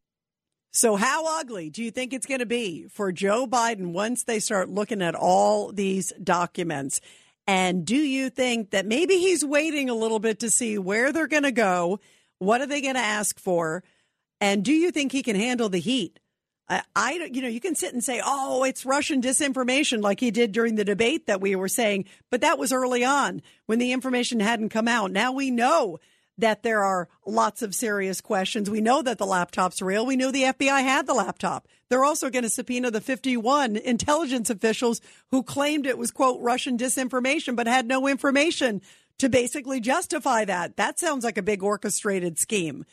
so, how ugly do you think it's going to be for Joe Biden once they start looking at all these documents? And do you think that maybe he's waiting a little bit to see where they're going to go? What are they going to ask for? And do you think he can handle the heat? I, I, you know, you can sit and say, oh, it's Russian disinformation like he did during the debate that we were saying, but that was early on when the information hadn't come out. Now we know that there are lots of serious questions. We know that the laptop's real. We knew the FBI had the laptop. They're also going to subpoena the 51 intelligence officials who claimed it was, quote, Russian disinformation, but had no information to basically justify that. That sounds like a big orchestrated scheme.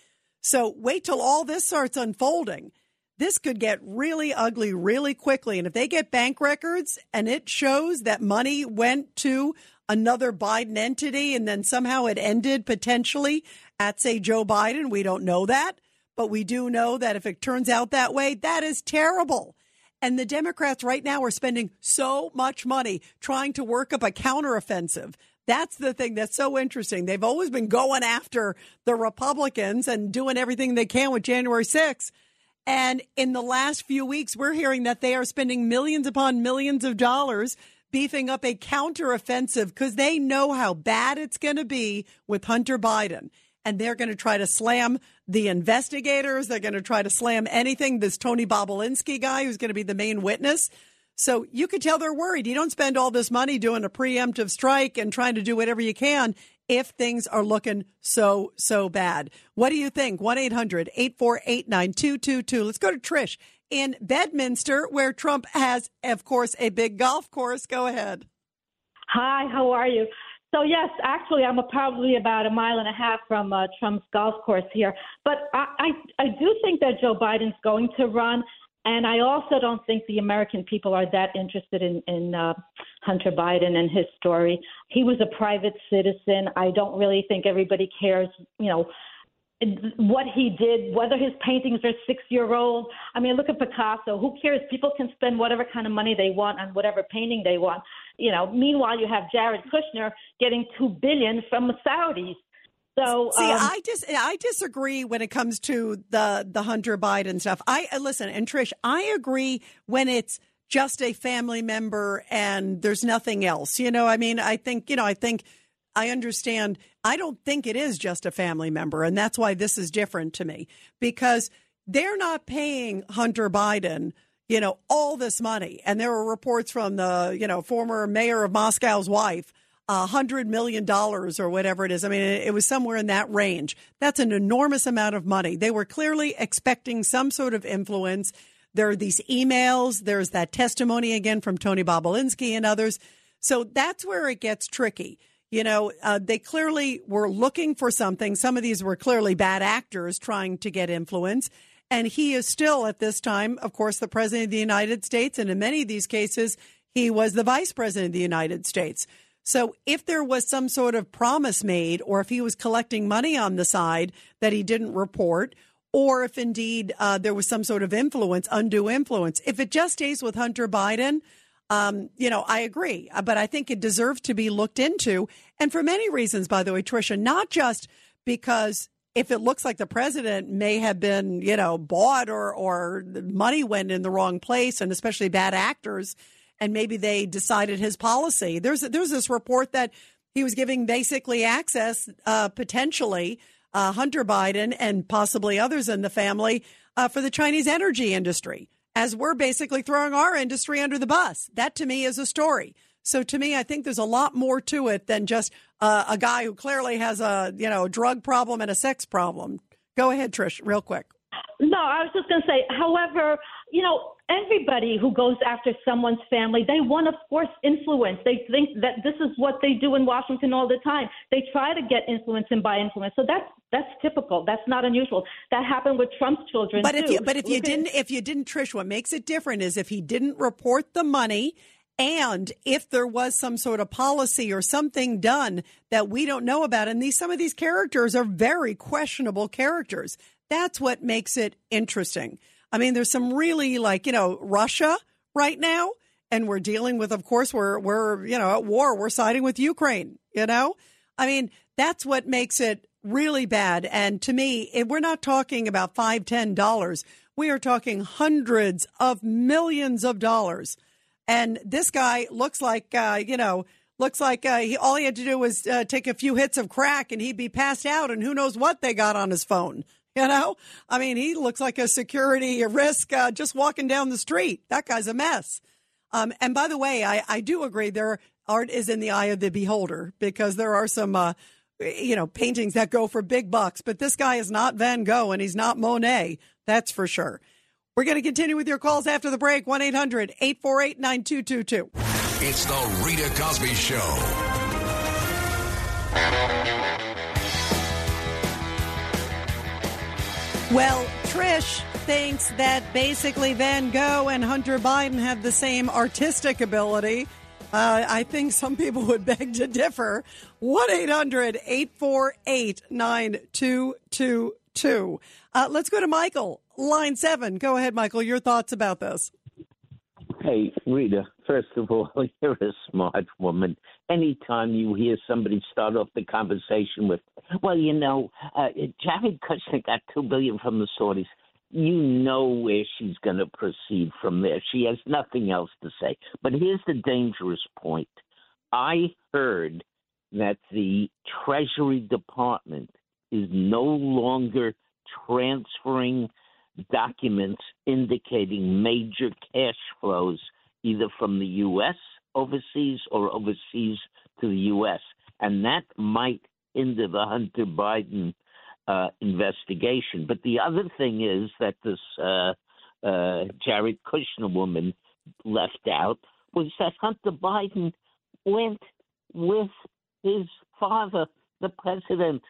So wait till all this starts unfolding. This could get really ugly really quickly. And if they get bank records and it shows that money went to another Biden entity and then somehow it ended potentially at, say, Joe Biden, we don't know that. But we do know that if it turns out that way, that is terrible. And the Democrats right now are spending so much money trying to work up a counteroffensive. That's the thing that's so interesting. They've always been going after the Republicans and doing everything they can with January 6th. And in the last few weeks, we're hearing that they are spending millions upon millions of dollars beefing up a counteroffensive because they know how bad it's going to be with Hunter Biden. And they're going to try to slam the investigators. They're going to try to slam anything. This Tony Bobulinski guy who's going to be the main witness. So you could tell they're worried. You don't spend all this money doing a preemptive strike and trying to do whatever you can if things are looking so, so bad. What do you think? 1 800 848 9222. Let's go to Trish in Bedminster, where Trump has, of course, a big golf course. Go ahead. Hi, how are you? So yes, actually, I'm probably about a mile and a half from uh, Trump's golf course here. But I, I, I do think that Joe Biden's going to run. And I also don't think the American people are that interested in, in uh, Hunter Biden and his story. He was a private citizen. I don't really think everybody cares, you know, what he did, whether his paintings are six year old. I mean, look at Picasso. Who cares? People can spend whatever kind of money they want on whatever painting they want. You know, meanwhile, you have Jared Kushner getting two billion from the Saudis. So see, um, I just I disagree when it comes to the the Hunter Biden stuff. I listen, and Trish, I agree when it's just a family member and there's nothing else. You know, I mean, I think you know, I think I understand. I don't think it is just a family member, and that's why this is different to me because they're not paying Hunter Biden you know all this money and there were reports from the you know former mayor of moscow's wife a hundred million dollars or whatever it is. I mean, it was somewhere in that range. That's an enormous amount of money. They were clearly expecting some sort of influence. There are these emails. There's that testimony again from Tony Bobulinski and others. So that's where it gets tricky. You know, uh, they clearly were looking for something. Some of these were clearly bad actors trying to get influence. And he is still, at this time, of course, the president of the United States. And in many of these cases, he was the vice president of the United States. So if there was some sort of promise made, or if he was collecting money on the side that he didn't report, or if indeed uh, there was some sort of influence, undue influence, if it just stays with Hunter Biden, um, you know, I agree. Uh, but I think it deserves to be looked into. And for many reasons, by the way, Tricia, not just because if it looks like the president may have been, you know, bought or, or money went in the wrong place, and especially bad actors and maybe they decided his policy. There's there's this report that he was giving basically access, uh, potentially uh, Hunter Biden and possibly others in the family uh, for the Chinese energy industry, as we're basically throwing our industry under the bus. That to me is a story. So to me, I think there's a lot more to it than just uh, a guy who clearly has a you know drug problem and a sex problem. Go ahead, Trish, real quick. No, I was just going to say, however, you know, everybody who goes after someone's family, they want to force influence. They think that this is what they do in Washington all the time. They try to get influence and buy influence. So that's that's typical. That's not unusual. That happened with Trump's children but too. if you but if you Look at- didn't if you didn't Trish, what makes it different is if he didn't report the money and if there was some sort of policy or something done that we don't know about and these some of these characters are very questionable characters that's what makes it interesting i mean there's some really like you know russia right now and we're dealing with of course we're we're you know at war. We're siding with ukraine you know? I mean that's what makes it really bad. And to me we're not talking about five ten dollars we are talking hundreds of millions of dollars. And this guy looks like, uh, you know, looks like uh, he, all he had to do was uh, take a few hits of crack and he'd be passed out, and who knows what they got on his phone. You know, I mean, he looks like a security risk uh, just walking down the street. That guy's a mess. Um, and by the way, I, I do agree there art is in the eye of the beholder because there are some, uh, you know, paintings that go for big bucks. But this guy is not Van Gogh and he's not Monet. That's for sure. We're going to continue with your calls after the break. 1 800 848 9222. It's the Rita Cosby Show. Well, Trish thinks that basically Van Gogh and Hunter Biden have the same artistic ability. Uh, I think some people would beg to differ. 1 800 848 9222. Uh, let's go to Michael, line seven. Go ahead, Michael. Your thoughts about this. Hey, Rita, first of all, you're a smart woman. Anytime you hear somebody start off the conversation with, well, you know, uh, Jared Kushner got two billion from the Saudis, you know where she's going to proceed from there. She has nothing else to say. But here's the dangerous point. I heard that the Treasury Department is no longer transferring documents indicating major cash flows either from the U.S. overseas or overseas to the U.S. And that might hinder the Hunter Biden uh, investigation. But the other thing is that this uh, uh, Jared Kushner woman left out was that Hunter Biden went with his father, the president,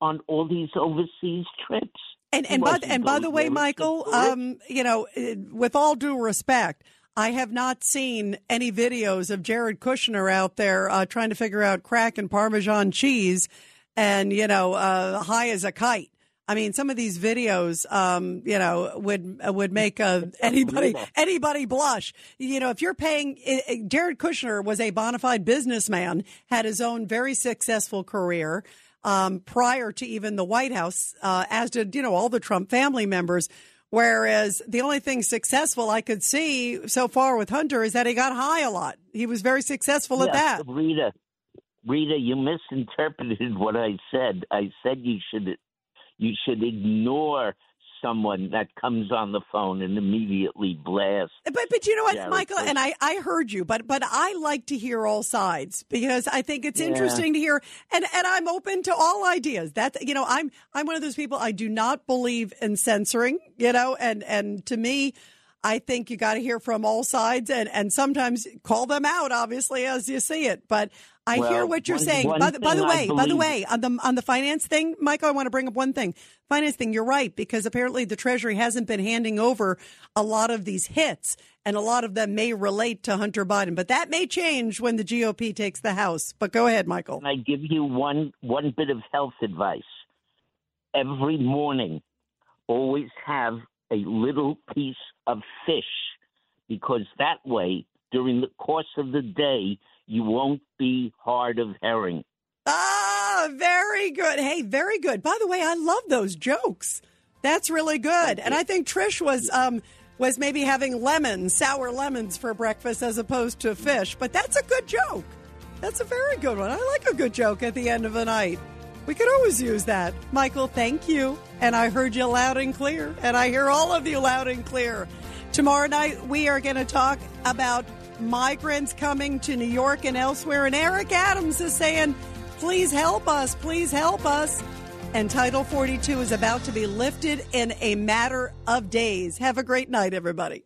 on all these overseas trips. And and by, and by the way, Michael, um, you know, with all due respect, I have not seen any videos of Jared Kushner out there uh, trying to figure out crack and Parmesan cheese, and you know, uh, high as a kite. I mean, some of these videos, um, you know, would would make uh, anybody anybody blush. You know, if you're paying, Jared Kushner was a bona fide businessman, had his own very successful career um, prior to even the White House, uh, as did you know all the Trump family members. Whereas the only thing successful I could see so far with Hunter is that he got high a lot. He was very successful at that. Rita, Rita, you misinterpreted what I said. I said you should you should ignore someone that comes on the phone and immediately blast. But but you know what, Jared Michael, and I I heard you, but but I like to hear all sides because I think it's Yeah. interesting to hear, and and I'm open to all ideas. That you know, I'm I'm one of those people. I do not believe in censoring, you know, and and to me. I think you got to hear from all sides and, and sometimes call them out, obviously, as you see it. But I Well, hear what you're one- saying. one By the, by the way, by the way, on the on the finance thing, Michael, I want to bring up one thing. Finance thing, you're right because apparently the Treasury hasn't been handing over a lot of these hits, and a lot of them may relate to Hunter Biden. But that may change when the GOP takes the House. But go ahead, Michael. Can I give you one one bit of health advice? Every morning, always have a little piece of fish because that way, during the course of the day, you won't be hard of hearing. Ah, very good. Hey, very good. By the way, I love those jokes. That's really good. And I think Trish was um was maybe having lemons, sour lemons for breakfast as opposed to fish. But that's a good joke. That's a very good one. I like a good joke at the end of the night. We could always use that. Michael, thank you. And I heard you loud and clear. And I hear all of you loud and clear. Tomorrow night, we are going to talk about migrants coming to New York and elsewhere. And Eric Adams is saying, please help us. Please help us. And Title 42 is about to be lifted in a matter of days. Have a great night, everybody.